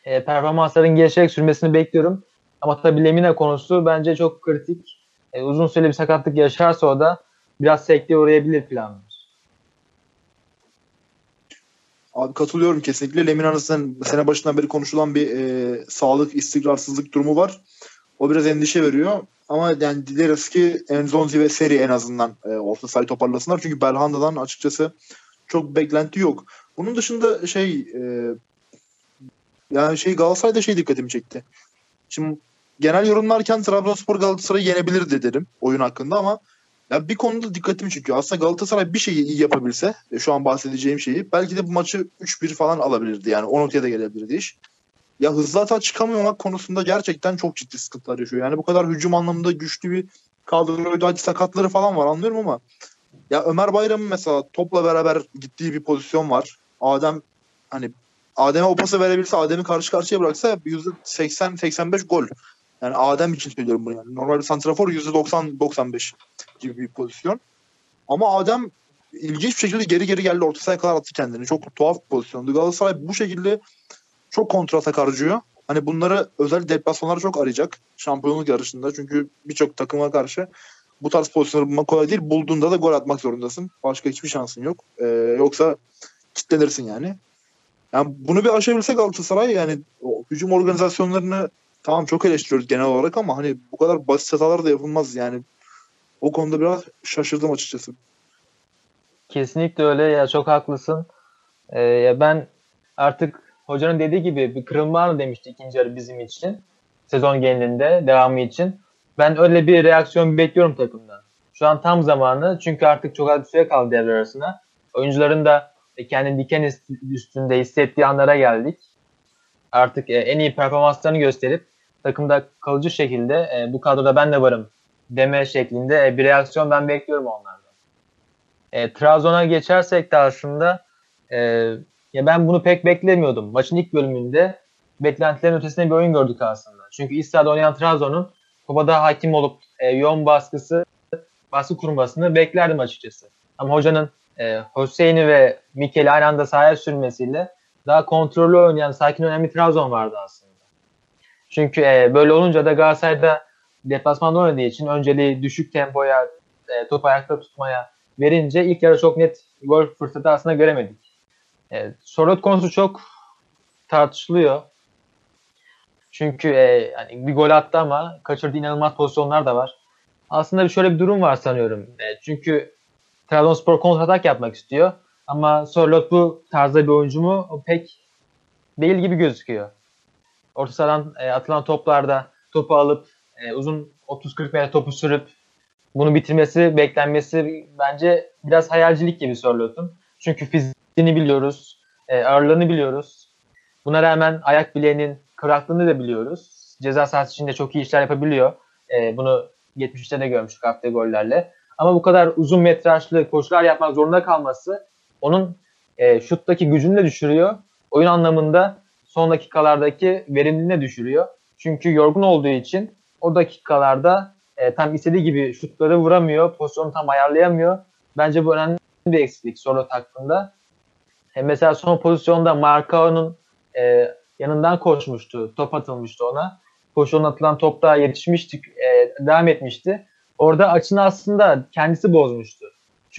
e, performansların gelişerek sürmesini bekliyorum. Ama tabii Lemina konusu bence çok kritik. E, uzun süreli bir sakatlık yaşarsa o da biraz sekteye uğrayabilir planımız. Abi katılıyorum kesinlikle. Lemina'nın sene başından beri konuşulan bir e, sağlık istikrarsızlık durumu var. O biraz endişe veriyor. Ama yani dileriz ki Enzonzi ve Seri en azından e, orta sahayı toparlasınlar. Çünkü Belhanda'dan açıkçası çok beklenti yok. Bunun dışında şey e, yani şey Galatasaray'da şey dikkatimi çekti. Şimdi genel yorumlarken Trabzonspor Galatasaray'ı yenebilirdi dedim oyun hakkında ama ya bir konuda dikkatimi çekiyor. Aslında Galatasaray bir şeyi iyi yapabilse e, şu an bahsedeceğim şeyi belki de bu maçı 3-1 falan alabilirdi yani. 10 da gelebilirdi iş. Ya hızlı hata çıkamıyormak konusunda gerçekten çok ciddi sıkıntılar yaşıyor. Yani bu kadar hücum anlamında güçlü bir kadroydu. Hadi sakatları falan var anlıyorum ama ya Ömer Bayram'ın mesela topla beraber gittiği bir pozisyon var. Adem hani Adem'e o pası verebilse Adem'i karşı karşıya bıraksa %80-85 gol. Yani Adem için söylüyorum bunu yani. Normal bir santrafor %90-95 gibi bir pozisyon. Ama Adem ilginç bir şekilde geri geri geldi. Orta sahaya kadar attı kendini. Çok tuhaf bir pozisyondu. Galatasaray bu şekilde çok kontratak harcıyor. Hani bunları özel deplasmanlar çok arayacak şampiyonluk yarışında. Çünkü birçok takıma karşı bu tarz pozisyonları bulmak kolay değil. Bulduğunda da gol atmak zorundasın. Başka hiçbir şansın yok. Ee, yoksa kitlenirsin yani. Yani bunu bir aşabilse Galatasaray yani hücum organizasyonlarını tamam çok eleştiriyoruz genel olarak ama hani bu kadar basit hatalar da yapılmaz yani. O konuda biraz şaşırdım açıkçası. Kesinlikle öyle ya çok haklısın. Ee, ya ben artık hocanın dediği gibi bir kırılma anı demişti ikinci yarı bizim için. Sezon genelinde devamı için. Ben öyle bir reaksiyon bekliyorum takımdan. Şu an tam zamanı çünkü artık çok az bir süre kaldı devre arasına. Oyuncuların da kendi diken üstünde hissettiği anlara geldik. Artık e, en iyi performanslarını gösterip takımda kalıcı şekilde e, bu kadroda ben de varım deme şeklinde e, bir reaksiyon ben bekliyorum onlardan. E, Trabzon'a geçersek de aslında e, ya ben bunu pek beklemiyordum. Maçın ilk bölümünde beklentilerin ötesinde bir oyun gördük aslında. Çünkü İç oynayan Trabzon'un kupada hakim olup e, yoğun baskısı baskı kurmasını beklerdim açıkçası. Ama hocanın e, Hüseyin'i ve Mikel'i aynı anda sahaya sürmesiyle daha kontrollü oynayan, sakin oynayan bir Trabzon vardı aslında. Çünkü e, böyle olunca da Galatasaray'da deplasmanda oynadığı için önceliği düşük tempoya, e, top ayakta tutmaya verince ilk yarı çok net gol fırsatı aslında göremedik. E, Sorot konusu çok tartışılıyor. Çünkü e, yani bir gol attı ama kaçırdığı inanılmaz pozisyonlar da var. Aslında şöyle bir durum var sanıyorum. E, çünkü Trabzonspor kontratak yapmak istiyor. Ama Sorlot bu tarzda bir oyuncu mu? O pek değil gibi gözüküyor. Orta sahadan e, atılan toplarda topu alıp e, uzun 30-40 metre topu sürüp bunu bitirmesi, beklenmesi bence biraz hayalcilik gibi Sorlot'un. Çünkü fiziğini biliyoruz, e, ağırlığını biliyoruz. Buna rağmen ayak bileğinin kıraklığını da biliyoruz. Ceza sahası içinde çok iyi işler yapabiliyor. E, bunu 70'te de görmüştük hafta gollerle. Ama bu kadar uzun metrajlı koşular yapmak zorunda kalması onun e, şuttaki gücünü de düşürüyor. Oyun anlamında son dakikalardaki verimliliğini düşürüyor. Çünkü yorgun olduğu için o dakikalarda e, tam istediği gibi şutları vuramıyor, pozisyonu tam ayarlayamıyor. Bence bu önemli bir eksiklik Sorot hakkında. E, mesela son pozisyonda Marcao'nun e, yanından koşmuştu, top atılmıştı ona. Koşudan atılan topta yetişmiştik, e, devam etmişti. Orada açını aslında kendisi bozmuştu.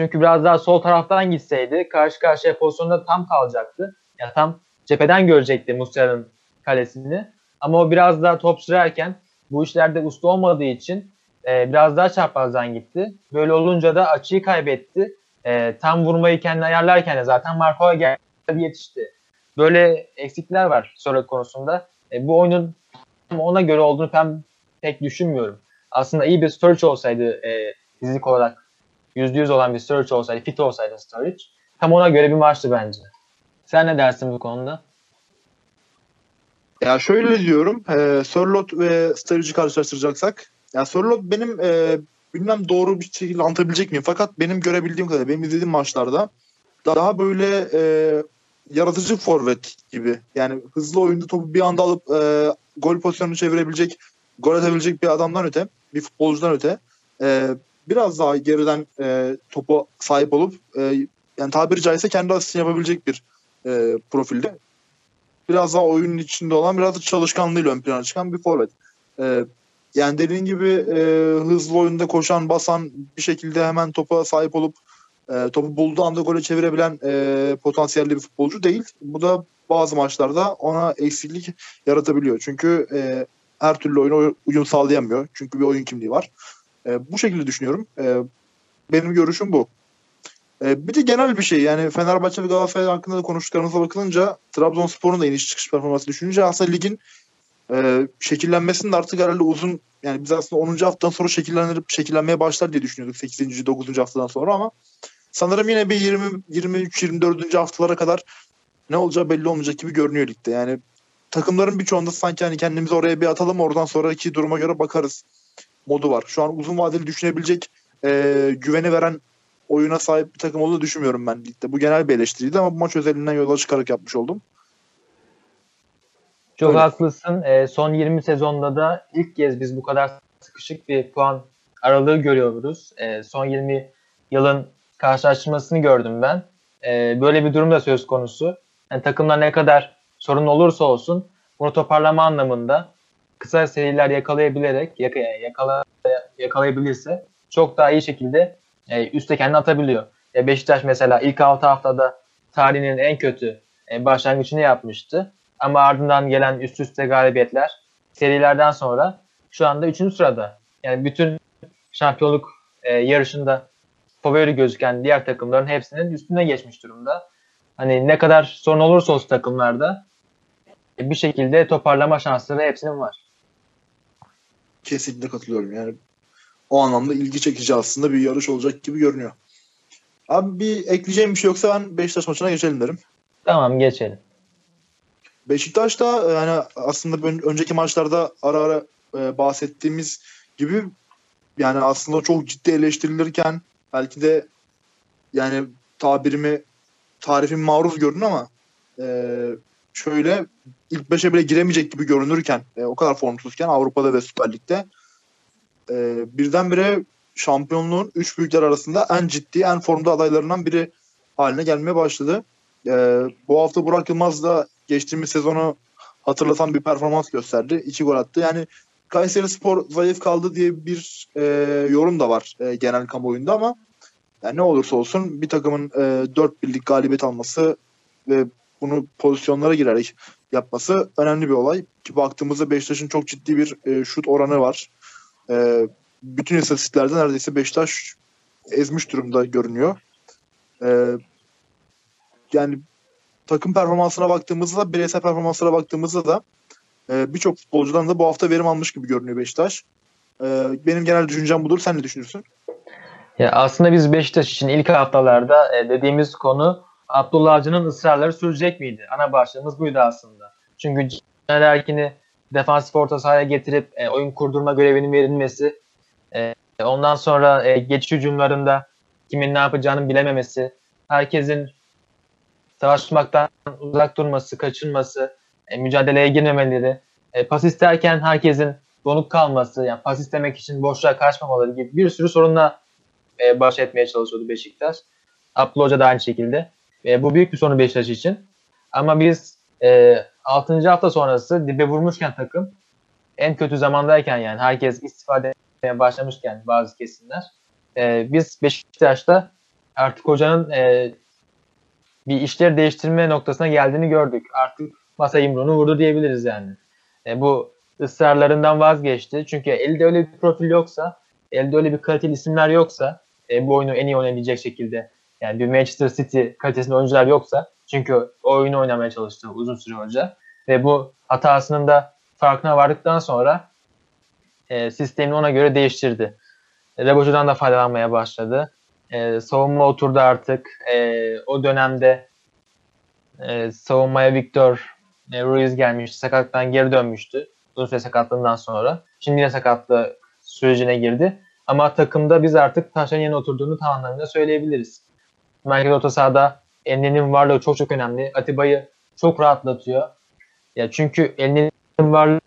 Çünkü biraz daha sol taraftan gitseydi karşı karşıya pozisyonda tam kalacaktı. Yani tam cepheden görecekti Muslera'nın kalesini. Ama o biraz daha top sürerken bu işlerde usta olmadığı için e, biraz daha çaprazdan gitti. Böyle olunca da açıyı kaybetti. E, tam vurmayı kendi ayarlarken de zaten Marco'ya geldi yetişti. böyle eksikler var Sörloth konusunda. E, bu oyunun ona göre olduğunu ben pek düşünmüyorum. Aslında iyi bir Sturridge olsaydı e, fizik olarak %100 olan bir Sturridge olsaydı, fit olsaydı Sturridge tam ona göre bir maçtı bence. Sen ne dersin bu konuda? Ya şöyle diyorum. E, Sörloth ve Sturridge'i karşılaştıracaksak ya Sörloth benim e, bilmem doğru bir şekilde anlatabilecek miyim? Fakat benim görebildiğim kadarıyla benim izlediğim maçlarda daha böyle e, yaratıcı forvet gibi. Yani hızlı oyunda topu bir anda alıp e, gol pozisyonunu çevirebilecek, gol atabilecek bir adamdan öte, bir futbolcudan öte e, biraz daha geriden e, topu sahip olup e, yani tabiri caizse kendi asistini yapabilecek bir e, profilde. Biraz daha oyunun içinde olan, biraz da çalışkanlığıyla ön plana çıkan bir forvet. E, yani dediğin gibi e, hızlı oyunda koşan, basan bir şekilde hemen topa sahip olup e, topu bulduğu anda gole çevirebilen e, potansiyelli bir futbolcu değil. Bu da bazı maçlarda ona eksiklik yaratabiliyor. Çünkü e, her türlü oyuna uyum sağlayamıyor. Çünkü bir oyun kimliği var. E, bu şekilde düşünüyorum. E, benim görüşüm bu. E, bir de genel bir şey yani Fenerbahçe ve Galatasaray hakkında da konuştuklarımıza bakılınca Trabzonspor'un da iniş çıkış performansı düşününce aslında ligin e, şekillenmesinin artık herhalde uzun yani biz aslında 10. haftadan sonra şekillenip şekillenmeye başlar diye düşünüyorduk 8. 9. haftadan sonra ama sanırım yine bir 20 23 24. haftalara kadar ne olacağı belli olmayacak gibi görünüyor ligde. Yani takımların birçoğunda sanki hani kendimizi oraya bir atalım oradan sonraki duruma göre bakarız modu var. Şu an uzun vadeli düşünebilecek e, güveni veren oyuna sahip bir takım olduğunu düşünmüyorum ben ligde. Bu genel bir eleştiriydi ama bu maç özelinden yola çıkarak yapmış oldum. Çok Öyle. haklısın. E, son 20 sezonda da ilk kez biz bu kadar sıkışık bir puan aralığı görüyoruz. E, son 20 yılın karşılaştırmasını gördüm ben. E, böyle bir durum da söz konusu. Yani takımlar ne kadar sorun olursa olsun bunu toparlama anlamında kısa seriler yakalayabilerek yakala, yakalayabilirse çok daha iyi şekilde e, üste kendini atabiliyor. E, Beşiktaş mesela ilk 6 haftada tarihinin en kötü e, başlangıcını yapmıştı. Ama ardından gelen üst üste galibiyetler serilerden sonra şu anda 3. sırada. Yani bütün şampiyonluk e, yarışında favori gözüken diğer takımların hepsinin üstüne geçmiş durumda. Hani ne kadar sorun olursa olsun takımlarda e, bir şekilde toparlama şansları hepsinin var. Kesinlikle katılıyorum. Yani o anlamda ilgi çekici aslında bir yarış olacak gibi görünüyor. Abi bir ekleyeceğim bir şey yoksa ben Beşiktaş maçına geçelim derim. Tamam geçelim. Beşiktaş da yani aslında önceki maçlarda ara ara e, bahsettiğimiz gibi yani aslında çok ciddi eleştirilirken belki de yani tabirimi tarifim maruz görün ama e, şöyle ilk beşe bile giremeyecek gibi görünürken e, o kadar formsuzken Avrupa'da ve Süper Lig'de e, birdenbire şampiyonluğun üç büyükler arasında en ciddi en formda adaylarından biri haline gelmeye başladı. E, bu hafta Burak Yılmaz da geçtiğimiz sezonu hatırlatan bir performans gösterdi. İki gol attı. Yani Kayseri Spor zayıf kaldı diye bir e, yorum da var e, genel kamuoyunda ama yani ne olursa olsun bir takımın e, 4 birlik galibiyet alması ve bunu pozisyonlara girerek yapması önemli bir olay. Ki baktığımızda Beşiktaş'ın çok ciddi bir e, şut oranı var. E, bütün istatistiklerde neredeyse Beşiktaş ezmiş durumda görünüyor. E, yani takım performansına baktığımızda bireysel performanslara baktığımızda da e, birçok futbolcudan da bu hafta verim almış gibi görünüyor Beşiktaş. E, benim genel düşüncem budur. Sen ne düşünürsün? Ya aslında biz Beşiktaş için ilk haftalarda e, dediğimiz konu Abdullah Avcı'nın ısrarları sürecek miydi? Ana başlığımız buydu aslında. Çünkü Caner Erkin'i defansif orta sahaya getirip e, oyun kurdurma görevinin verilmesi, e, ondan sonra e, geçiş hücumlarında kimin ne yapacağını bilememesi, herkesin savaşmaktan uzak durması, kaçınması, e, mücadeleye girmemeleri, e, pas isterken herkesin donuk kalması, yani pas istemek için boşluğa kaçmamaları gibi bir sürü sorunla e, baş etmeye çalışıyordu Beşiktaş. Abdullah Hoca da aynı şekilde. E, bu büyük bir sorun Beşiktaş için. Ama biz e, 6. hafta sonrası dibe vurmuşken takım en kötü zamandayken yani herkes istifade etmeye başlamışken bazı kesimler e, biz Beşiktaş'ta artık hocanın e, bir işleri değiştirme noktasına geldiğini gördük. Artık masa yumruğunu vurdu diyebiliriz yani. E, bu ısrarlarından vazgeçti. Çünkü elde öyle bir profil yoksa, elde öyle bir kaliteli isimler yoksa, e, bu oyunu en iyi oynayabilecek şekilde yani bir Manchester City kalitesinde oyuncular yoksa Çünkü oyunu oynamaya çalıştı uzun süre hoca. Ve bu hatasının da farkına vardıktan sonra e, sistemini ona göre değiştirdi. Rebojo'dan da faydalanmaya başladı. E, savunma oturdu artık. E, o dönemde e, savunmaya Victor e, Ruiz gelmişti. Sakatlıktan geri dönmüştü. Uzun süre sakatlığından sonra. Şimdi yine sakatlığı sürecine girdi. Ama takımda biz artık taşların yerine oturduğunu tam anlamıyla söyleyebiliriz. Merkez orta sahada Enlin'in varlığı çok çok önemli. Atiba'yı çok rahatlatıyor. Ya çünkü Enlin'in varlığı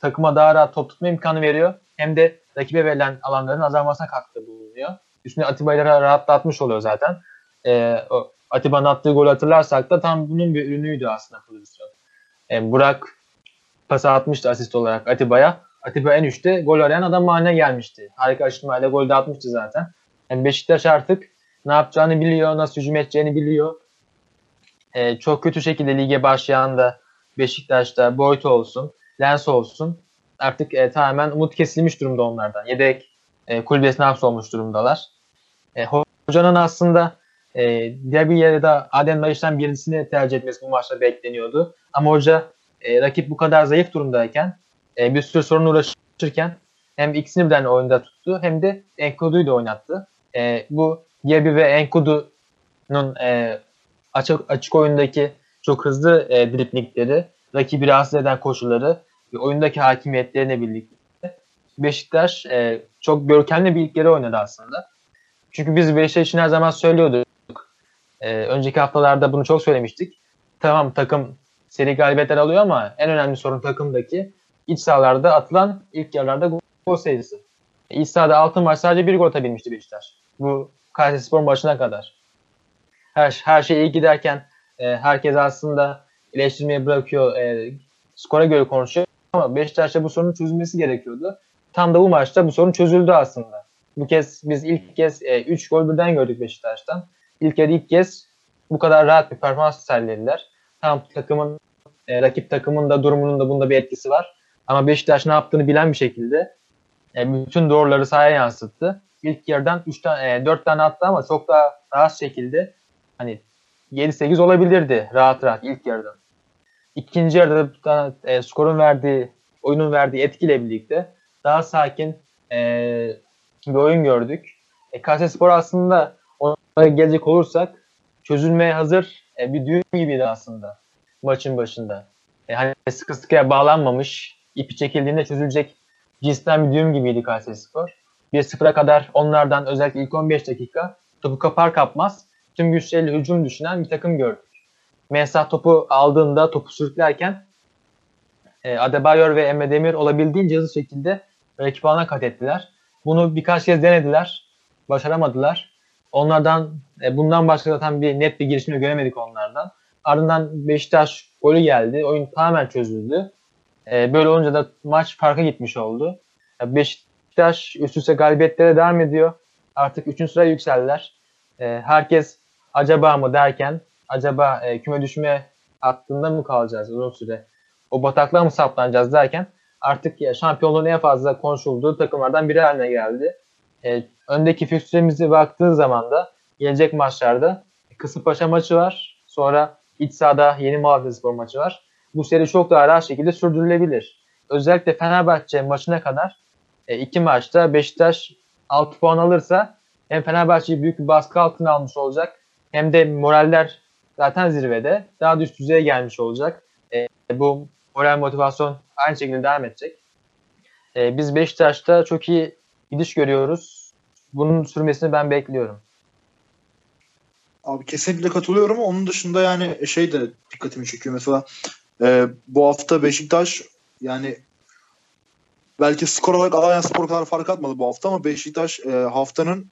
takıma daha rahat top tutma imkanı veriyor. Hem de rakibe verilen alanların azalmasına katkı bulunuyor. Üstüne Atiba'yı rahatlatmış oluyor zaten. Ee, Atiba'nın attığı gol hatırlarsak da tam bunun bir ürünüydü aslında pozisyon. Ee, Burak pas atmıştı asist olarak Atiba'ya. Atiba en üçte gol arayan adam haline gelmişti. Harika aşırtmayla gol de atmıştı zaten. Yani Beşiktaş artık ne yapacağını biliyor, nasıl hücum edeceğini biliyor. Ee, çok kötü şekilde lige başlayan da Beşiktaş'ta Boyd olsun, Lens olsun artık e, tamamen umut kesilmiş durumda onlardan. Yedek e, kulübesine hapsolmuş durumdalar. E, hocanın aslında e, Diaby ya da Adem Mayış'tan birisini tercih etmesi bu maçta bekleniyordu. Ama hoca e, rakip bu kadar zayıf durumdayken e, bir sürü sorun uğraşırken hem ikisini birden oyunda tuttu hem de Enkudu'yu da oynattı. E, bu Diaby ve Enkudu'nun e, açık, açık oyundaki çok hızlı e, driplingleri, rakibi rahatsız eden koşulları ve oyundaki hakimiyetlerine birlikte Beşiktaş e, çok görkemli bir ilk yarı oynadı aslında. Çünkü biz Beşiktaş için her zaman söylüyorduk. E, önceki haftalarda bunu çok söylemiştik. Tamam takım seri galibiyetler alıyor ama en önemli sorun takımdaki iç sahalarda atılan ilk yarılarda gol sayısı. İç sahada altın maç sadece bir gol atabilmişti Beşiktaş. Bu Kayserispor başına kadar. Her, her şey iyi giderken e, herkes aslında eleştirmeyi bırakıyor. E, skora göre konuşuyor ama Beşiktaş'ta bu sorunun çözülmesi gerekiyordu. Tam da bu maçta bu sorun çözüldü aslında. Bu kez biz ilk kez 3 e, gol birden gördük Beşiktaş'tan. İlk yarı ilk kez bu kadar rahat bir performans sergilediler. Tam takımın e, rakip takımın da durumunun da bunda bir etkisi var. Ama Beşiktaş ne yaptığını bilen bir şekilde e, bütün doğruları sahaya yansıttı. İlk yarıdan 3 tane e, 4 tane attı ama çok daha rahat şekilde hani 7-8 olabilirdi rahat rahat ilk yarıdan. İkinci yarıda e, skorun verdiği, oyunun verdiği etkiyle birlikte daha sakin e, bir oyun gördük. E, Kayserispor aslında ona gelecek olursak çözülmeye hazır e, bir düğüm gibiydi aslında maçın başında. E, hani sıkı sıkıya bağlanmamış, ipi çekildiğinde çözülecek cinsten bir düğüm gibiydi Kayserispor. 1-0'a kadar onlardan özellikle ilk 15 dakika topu kapar kapmaz tüm güçleriyle hücum düşünen bir takım gördük. Mensah topu aldığında topu sürüklerken e, Adebayor ve Emre Demir olabildiğince hızlı şekilde rakip alana kat ettiler. Bunu birkaç kez denediler. Başaramadılar. Onlardan e, bundan başka zaten bir net bir girişimi göremedik onlardan. Ardından Beşiktaş golü geldi. Oyun tamamen çözüldü. E, böyle olunca da maç farka gitmiş oldu. E, Beşiktaş üst üste galibiyetlere devam ediyor. Artık 3. sıraya yükseldiler. E, herkes acaba mı derken acaba e, küme düşme hattında mı kalacağız uzun süre? O bataklığa mı saplanacağız derken artık ya, şampiyonluğun en fazla konuşulduğu takımlardan biri haline geldi. E, öndeki fikstüremize baktığı zaman da gelecek maçlarda Kısımpaşa maçı var. Sonra iç sahada Yeni Malatya Spor maçı var. Bu seri çok daha rahat şekilde sürdürülebilir. Özellikle Fenerbahçe maçına kadar e, iki maçta Beşiktaş 6 puan alırsa hem Fenerbahçe'yi büyük bir baskı altına almış olacak hem de moraller zaten zirvede daha düşük düzeye gelmiş olacak. E, bu moral motivasyon aynı şekilde devam edecek. E, biz Beşiktaş'ta çok iyi gidiş görüyoruz. Bunun sürmesini ben bekliyorum. Abi kesinlikle katılıyorum. Onun dışında yani şey de dikkatimi çekiyor. Mesela e, bu hafta Beşiktaş yani belki skor olarak Alanya Spor kadar fark atmadı bu hafta ama Beşiktaş e, haftanın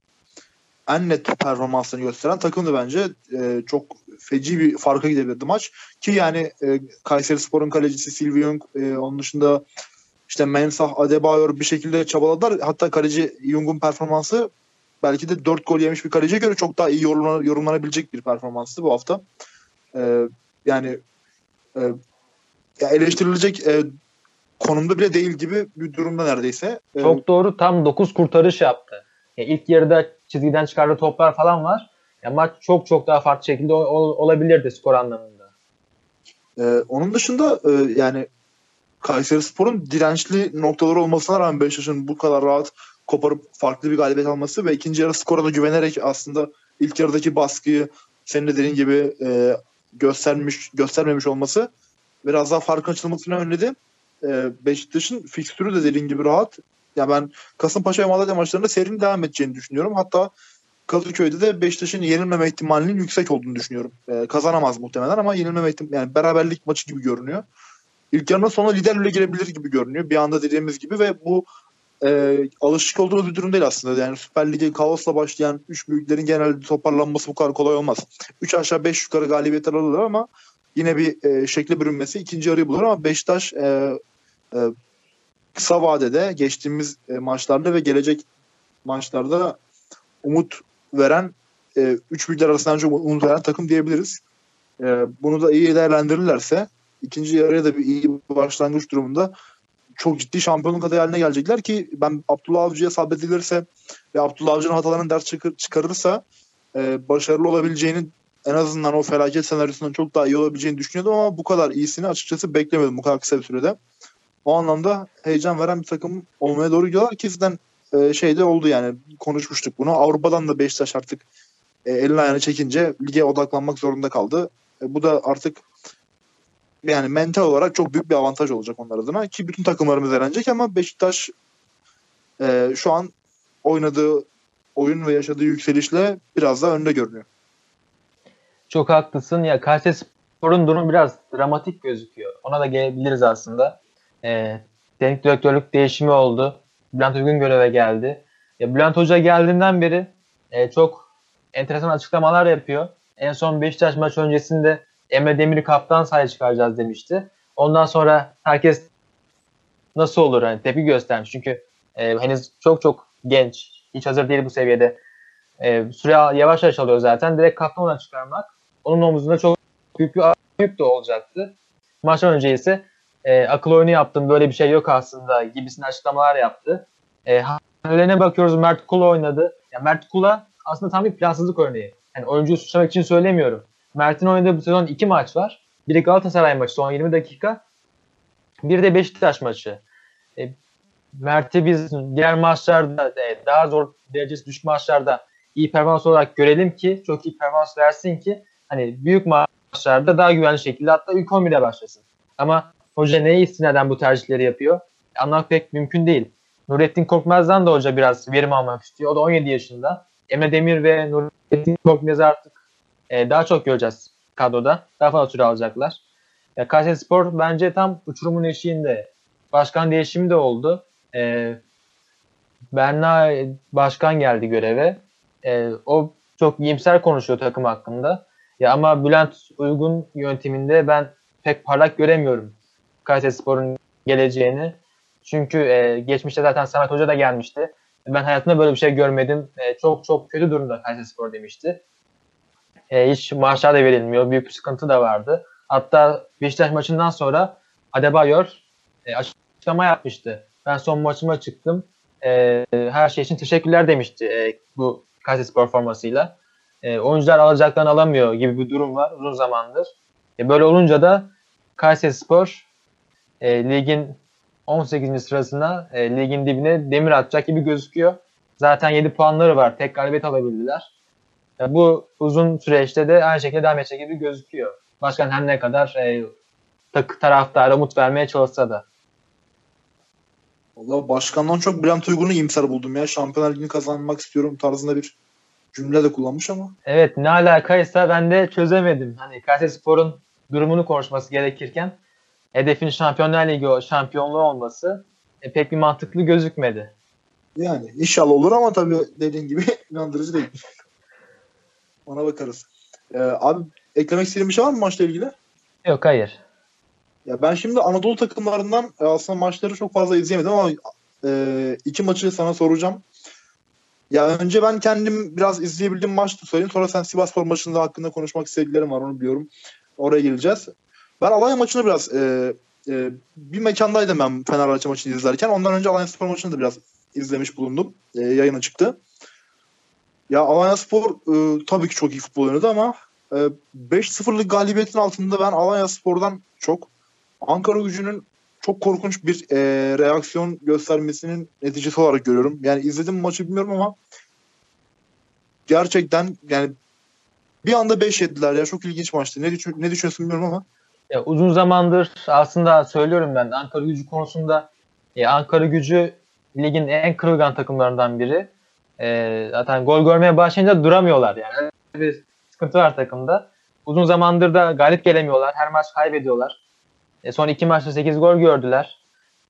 en net performansını gösteren takımdı bence. E, çok feci bir farka gidebilirdi maç. Ki yani e, Kayseri Spor'un kalecisi Silvi Jung, e, onun dışında işte Mensah, Adebayor bir şekilde çabaladılar. Hatta kaleci Jung'un performansı belki de 4 gol yemiş bir kaleciye göre çok daha iyi yorumlan yorumlanabilecek bir performanstı bu hafta. E, yani e, ya eleştirilecek e, konumda bile değil gibi bir durumda neredeyse. Çok doğru. Tam 9 kurtarış yaptı. Yani ilk yarıda çizgiden çıkardığı toplar falan var. Ya maç çok çok daha farklı şekilde olabilirdi skor anlamında. Ee, onun dışında e, yani Kayseri Spor'un dirençli noktaları olmasına rağmen Beşiktaş'ın bu kadar rahat koparıp farklı bir galibiyet alması ve ikinci yarı skora da güvenerek aslında ilk yarıdaki baskıyı senin de dediğin gibi e, göstermiş göstermemiş olması biraz daha farkın açılmasını önledi. E, Beşiktaş'ın fikstürü de dediğin gibi rahat. Ya ben Kasımpaşa ve Malatya maçlarında serinin devam edeceğini düşünüyorum. Hatta Kadıköy'de de Beşiktaş'ın yenilmeme ihtimalinin yüksek olduğunu düşünüyorum. E, kazanamaz muhtemelen ama yenilmeme ihtimali yani beraberlik maçı gibi görünüyor. İlk yarının sonunda lider bile girebilir gibi görünüyor. Bir anda dediğimiz gibi ve bu e, alışık olduğumuz bir durum değil aslında. Yani Süper Lig'e kaosla başlayan 3 büyüklerin genelde toparlanması bu kadar kolay olmaz. 3 aşağı 5 yukarı galibiyetler alırlar ama yine bir e, şekle bürünmesi ikinci yarıyı bulur ama Beşiktaş e, e, kısa vadede geçtiğimiz e, maçlarda ve gelecek maçlarda umut veren e, üç büyükler arasından çok umut veren takım diyebiliriz. E, bunu da iyi değerlendirirlerse ikinci yarıya da bir iyi başlangıç durumunda çok ciddi şampiyonluk adayı haline gelecekler ki ben Abdullah Avcı'ya sabredilirse ve Abdullah Avcı'nın hatalarının ders çıkarırsa e, başarılı olabileceğini en azından o felaket senaryosundan çok daha iyi olabileceğini düşünüyordum ama bu kadar iyisini açıkçası beklemedim bu kadar kısa bir sürede. O anlamda heyecan veren bir takım olmaya doğru gidiyorlar ki sizden e, şey de oldu yani konuşmuştuk bunu. Avrupa'dan da Beşiktaş artık e, elini ayağını çekince lige odaklanmak zorunda kaldı. E, bu da artık yani mental olarak çok büyük bir avantaj olacak onlar adına ki bütün takımlarımız elenecek ama Beşiktaş e, şu an oynadığı oyun ve yaşadığı yükselişle biraz daha önde görünüyor. Çok haklısın. Ya Kayseri Spor'un durumu biraz dramatik gözüküyor. Ona da gelebiliriz aslında. E, teknik direktörlük değişimi oldu. Bülent Uygun göreve geldi. Ya Bülent Hoca geldiğinden beri e, çok enteresan açıklamalar yapıyor. En son Beşiktaş maç öncesinde Emre Demir'i kaptan sahaya çıkaracağız demişti. Ondan sonra herkes nasıl olur hani tepki göstermiş. Çünkü e, henüz çok çok genç. Hiç hazır değil bu seviyede. E, süre yavaş yavaş alıyor zaten. Direkt kaptan olarak çıkarmak onun omuzunda çok büyük bir yük de olacaktı. Maç önce ise e, akıl oyunu yaptım böyle bir şey yok aslında gibisine açıklamalar yaptı. E, Hallerine bakıyoruz Mert Kula oynadı. Yani Mert Kula aslında tam bir plansızlık örneği. Yani oyuncuyu suçlamak için söylemiyorum. Mert'in oynadığı bu sezon iki maç var. Biri Galatasaray maçı son 20 dakika. Bir de Beşiktaş maçı. E, Mert'i biz diğer maçlarda e, daha zor derecesi düşük maçlarda iyi performans olarak görelim ki çok iyi performans versin ki hani büyük maçlarda daha güvenli şekilde hatta ilk 11'de başlasın. Ama hoca neye istinaden bu tercihleri yapıyor? Anlamak pek mümkün değil. Nurettin Korkmaz'dan da hoca biraz verim almak istiyor. O da 17 yaşında. Emre Demir ve Nurettin Korkmaz artık e, daha çok göreceğiz kadroda. Daha fazla süre alacaklar. Ya, Kayseri Spor bence tam uçurumun eşiğinde. Başkan değişimi de oldu. E, Berna başkan geldi göreve. E, o çok iyimser konuşuyor takım hakkında. Ya ama Bülent Uygun yönteminde ben pek parlak göremiyorum Kayseri Spor'un geleceğini. Çünkü e, geçmişte zaten Samet Hoca da gelmişti. Ben hayatımda böyle bir şey görmedim. E, çok çok kötü durumda Kayseri Spor demişti. E, hiç maaşlar da verilmiyor. Büyük bir sıkıntı da vardı. Hatta Beşiktaş maçından sonra Adebayor e, açıklama yapmıştı. Ben son maçıma çıktım. E, her şey için teşekkürler demişti e, bu Kayseri Spor formasıyla. E, oyuncular alacaklarını alamıyor gibi bir durum var uzun zamandır. E, böyle olunca da Kayseri Spor e, ligin 18. sırasına e, ligin dibine demir atacak gibi gözüküyor. Zaten 7 puanları var. Tek galibiyet alabildiler. E, bu uzun süreçte de aynı şekilde devam edecek gibi gözüküyor. Başkan her ne kadar e, tak, taraftara umut vermeye çalışsa da. Valla başkandan çok Bülent Uygun'u iyimser buldum ya. Şampiyonlar Ligi'ni kazanmak istiyorum tarzında bir cümle de kullanmış ama. Evet ne alakaysa ben de çözemedim. Hani Kayseri Spor'un durumunu konuşması gerekirken hedefin Şampiyonlar Ligi şampiyonluğu olması e, pek bir mantıklı gözükmedi. Yani inşallah olur ama tabii dediğin gibi <laughs> inandırıcı değil. Ona bakarız. Ee, abi eklemek istediğin bir şey var mı maçla ilgili? Yok hayır. Ya ben şimdi Anadolu takımlarından e, aslında maçları çok fazla izleyemedim ama e, iki maçı sana soracağım. Ya önce ben kendim biraz izleyebildiğim maçtı söyleyeyim. Sonra sen Sivasspor maçında hakkında konuşmak istediklerim var onu biliyorum. Oraya geleceğiz. Ben Alanya maçını biraz e, e, bir mekandaydım ben Fenerbahçe maçını izlerken. Ondan önce Alanya Spor maçını da biraz izlemiş bulundum. E, yayına çıktı. Ya Alanya Spor e, tabii ki çok iyi futbol oynadı ama e, 5-0'lık galibiyetin altında ben Alanya Spor'dan çok Ankara gücünün çok korkunç bir e, reaksiyon göstermesinin neticesi olarak görüyorum. Yani izledim maçı bilmiyorum ama gerçekten yani bir anda 5 yediler ya çok ilginç maçtı. Ne, düşün, ne düşünüyorsun bilmiyorum ama. Ya uzun zamandır aslında söylüyorum ben Ankara gücü konusunda e, Ankara gücü ligin en kırılgan takımlarından biri. E, zaten gol görmeye başlayınca duramıyorlar yani. bir sıkıntı var takımda. Uzun zamandır da galip gelemiyorlar. Her maç kaybediyorlar. E, son iki maçta 8 gol gördüler.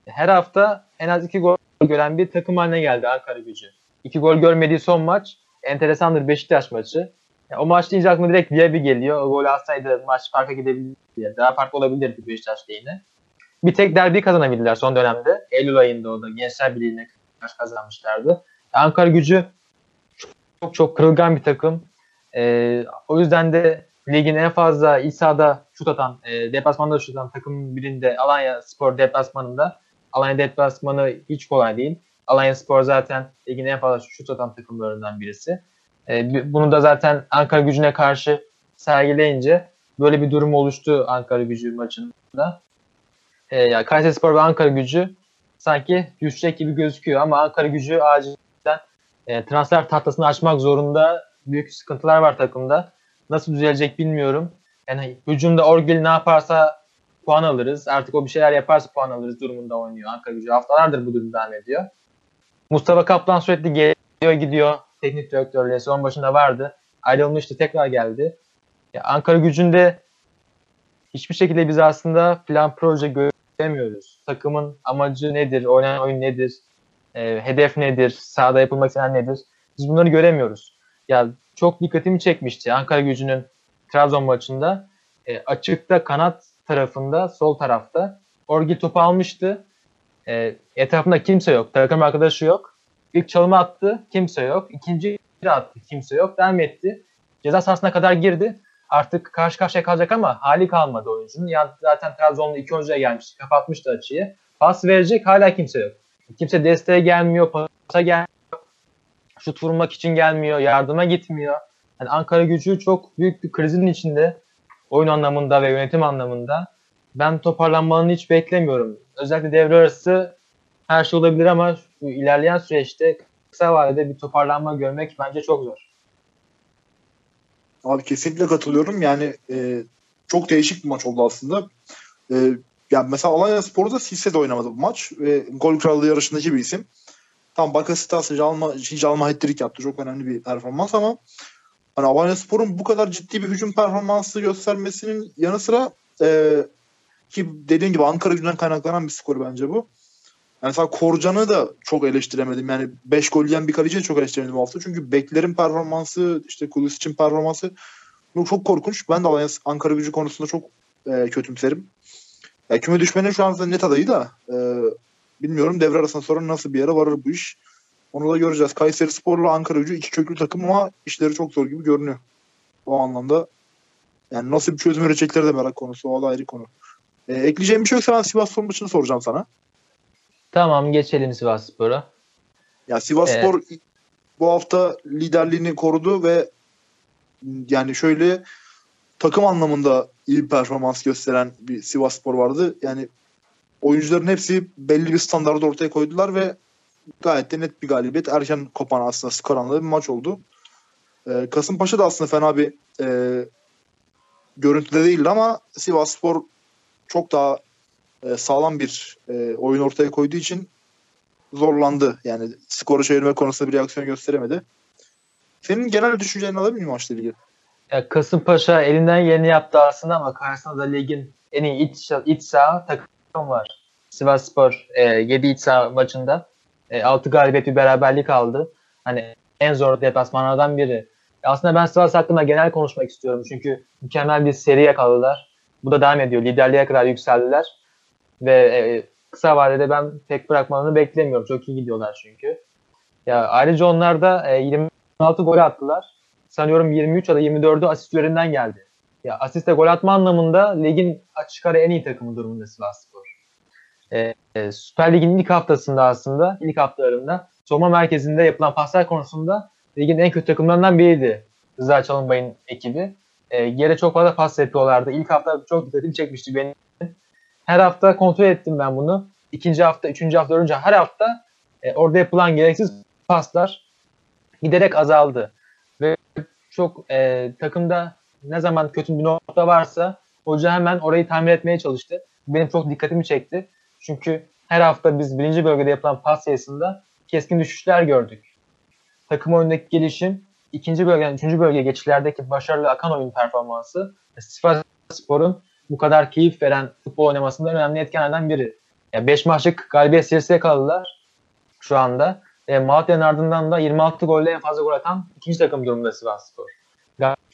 E, her hafta en az 2 gol gören bir takım haline geldi Ankara gücü. 2 gol görmediği son maç enteresandır Beşiktaş maçı. Yani o maç deyince aklıma direkt Diaby geliyor. O golü atsaydı maç farka gidebilirdi. Daha farklı olabilirdi Beşiktaş lehine. Bir tek derbi kazanabildiler son dönemde. Eylül ayında o da Gençler Birliği'ne karşı kazanmışlardı. Ankara gücü çok, çok kırılgan bir takım. Ee, o yüzden de ligin en fazla iç sahada şut atan, e, deplasmanda şut atan takımın birinde Alanya Spor deplasmanında. Alanya deplasmanı hiç kolay değil. Alanya Spor zaten ligin en fazla şut atan takımlarından birisi. E, bunu da zaten Ankara gücüne karşı sergileyince böyle bir durum oluştu Ankara gücü maçında. E, yani Kayseri Spor ve Ankara gücü sanki düşecek gibi gözüküyor ama Ankara gücü acilen e, transfer tahtasını açmak zorunda. Büyük sıkıntılar var takımda. Nasıl düzelecek bilmiyorum. Yani hücumda Orgil ne yaparsa puan alırız. Artık o bir şeyler yaparsa puan alırız durumunda oynuyor Ankara gücü. Haftalardır bu durum devam ediyor. Mustafa Kaplan sürekli geliyor gidiyor. Teknik direktörlüğü son başında vardı. Ayrılmıştı tekrar geldi. Ya Ankara gücünde hiçbir şekilde biz aslında plan proje göremiyoruz. Takımın amacı nedir? Oynanan oyun nedir? E, hedef nedir? Sahada yapılmak istenen nedir? Biz bunları göremiyoruz. Ya çok dikkatimi çekmişti Ankara gücünün Trabzon maçında. E, açıkta kanat tarafında, sol tarafta Orgi topu almıştı. E, etrafında kimse yok. Takım arkadaşı yok. İlk çalımı attı. Kimse yok. İkinci attı. Kimse yok. Devam etti. Ceza sahasına kadar girdi. Artık karşı karşıya kalacak ama hali kalmadı oyuncunun. Yani zaten Trabzon'da iki oyuncuya gelmişti. Kapatmıştı açıyı. Pas verecek hala kimse yok. Kimse desteğe gelmiyor. Pasa gelmiyor. Şut vurmak için gelmiyor. Yardıma gitmiyor. Yani Ankara gücü çok büyük bir krizin içinde. Oyun anlamında ve yönetim anlamında. Ben toparlanmanı hiç beklemiyorum. Özellikle devre arası her şey olabilir ama şu ilerleyen süreçte kısa vadede bir toparlanma görmek bence çok zor. Abi kesinlikle katılıyorum. Yani e, çok değişik bir maç oldu aslında. E, yani mesela Alanya Spor'da Sisse de oynamadı bu maç. Ve gol krallığı yarışındaki bir isim. Tam Bakasitas Jalma, Jalma hat yaptı. Çok önemli bir performans ama hani Alanya Spor'un bu kadar ciddi bir hücum performansı göstermesinin yanı sıra e, ki dediğim gibi Ankara gücünden kaynaklanan bir skor bence bu. Yani mesela Korcan'ı da çok eleştiremedim. Yani 5 gol yiyen bir kaleciyi çok eleştiremedim bu hafta. Çünkü beklerin performansı, işte kulis için performansı çok korkunç. Ben de Alanya Ankara gücü konusunda çok e, kötümserim. Ya, küme düşmenin şu an net adayı da e, bilmiyorum devre arasında sonra nasıl bir yere varır bu iş. Onu da göreceğiz. Kayseri Spor'la Ankara gücü iki köklü takım ama işleri çok zor gibi görünüyor. O anlamda yani nasıl bir çözüm üretecekleri de merak konusu. O da ayrı konu. E, ekleyeceğim bir şey yoksa ben Sivas Spor maçını soracağım sana. Tamam geçelim Sivas Spor'a. Ya Sivas evet. Spor bu hafta liderliğini korudu ve yani şöyle takım anlamında iyi bir performans gösteren bir Sivas Spor vardı. Yani oyuncuların hepsi belli bir standardı ortaya koydular ve gayet de net bir galibiyet. Erken kopan aslında skor anlamında bir maç oldu. Ee, Kasımpaşa da aslında fena bir e, görüntüde değildi ama Sivas Spor çok daha e, sağlam bir e, oyun ortaya koyduğu için zorlandı. Yani skoru çevirme konusunda bir reaksiyon gösteremedi. Senin genel düşüncelerini alabilir miyim maçla ilgili? Ya Kasımpaşa elinden yeni yaptı aslında ama karşısında da ligin en iyi iç, iç saha takım var. Sivas Spor e, 7 iç maçında e, 6 galibiyet bir beraberlik aldı. Hani en zor deplasmanlardan biri. Aslında ben Sivas hakkında genel konuşmak istiyorum. Çünkü mükemmel bir seri yakaladılar. Bu da devam ediyor. Liderliğe kadar yükseldiler. Ve e, kısa vadede ben pek bırakmalarını beklemiyorum. Çok iyi gidiyorlar çünkü. Ya ayrıca onlar da e, 26 gol attılar. Sanıyorum 23 ya da 24'ü asistlerinden geldi. Ya asiste gol atma anlamında ligin açık ara en iyi takımı durumunda Sivasspor. E, e, Süper Lig'in ilk haftasında aslında ilk haftalarında savunma merkezinde yapılan paslar konusunda ligin en kötü takımlarından biriydi. Rıza Çalınbay'ın ekibi. E, yere çok fazla pas yapıyorlardı. İlk hafta çok dikkatimi çekmişti benim. Her hafta kontrol ettim ben bunu. İkinci hafta, üçüncü hafta, dördüncü her hafta e, orada yapılan gereksiz paslar giderek azaldı. Ve çok e, takımda ne zaman kötü bir nokta varsa hoca hemen orayı tamir etmeye çalıştı. Benim çok dikkatimi çekti. Çünkü her hafta biz birinci bölgede yapılan pas sayısında keskin düşüşler gördük. Takım oyundaki gelişim, ikinci bölgeden üçüncü bölgeye geçişlerdeki başarılı akan oyun performansı Sivas Spor'un bu kadar keyif veren futbol oynamasında önemli etkenlerden biri. 5 yani maçlık galibiyet serisi kaldılar şu anda. E, Malatya'nın ardından da 26 golle en fazla gol atan ikinci takım durumunda Sivas Spor.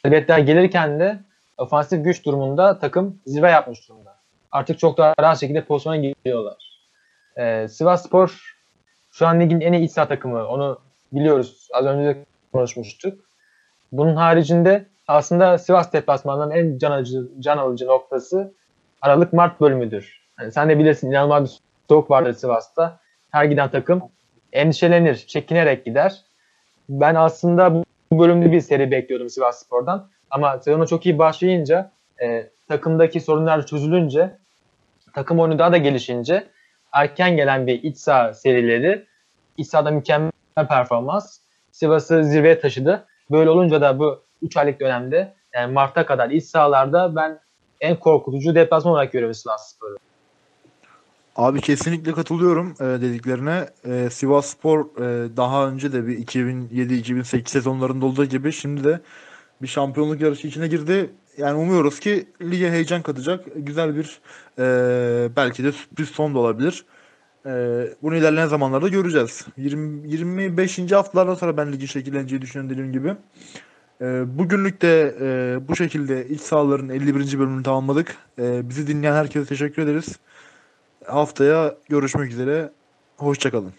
Galibiyetler gelirken de ofansif güç durumunda takım zirve yapmış durumda. Artık çok daha rahat şekilde pozisyona giriyorlar. E, Sivas Spor şu an ligin en iyi iç saha takımı. Onu biliyoruz. Az önce de konuşmuştuk. Bunun haricinde aslında Sivas deplasmanının en can alıcı, can alıcı noktası Aralık-Mart bölümüdür. Yani sen de bilirsin inanılmaz bir soğuk vardır Sivas'ta. Her giden takım endişelenir, çekinerek gider. Ben aslında bu bölümde bir seri bekliyordum Sivas Spor'dan. Ama sezona çok iyi başlayınca, e, takımdaki sorunlar çözülünce, takım oyunu daha da gelişince erken gelen bir iç saha serileri, iç sahada mükemmel performans Sivas'ı zirveye taşıdı. Böyle olunca da bu 3 aylık dönemde yani Mart'a kadar iç sahalarda ben en korkutucu deplasman olarak görüyorum Sivas Spor'u. Abi kesinlikle katılıyorum e, dediklerine. E, Sivas Spor e, daha önce de bir 2007-2008 sezonlarında olduğu gibi şimdi de bir şampiyonluk yarışı içine girdi. Yani umuyoruz ki lige heyecan katacak güzel bir e, belki de sürpriz son da olabilir. E, bunu ilerleyen zamanlarda göreceğiz. 20, 25. haftalardan sonra ben ligin şekilleneceği düşünüyorum dediğim gibi. E, bugünlük de e, bu şekilde iç sahaların 51. bölümünü tamamladık. E, bizi dinleyen herkese teşekkür ederiz. Haftaya görüşmek üzere. Hoşçakalın.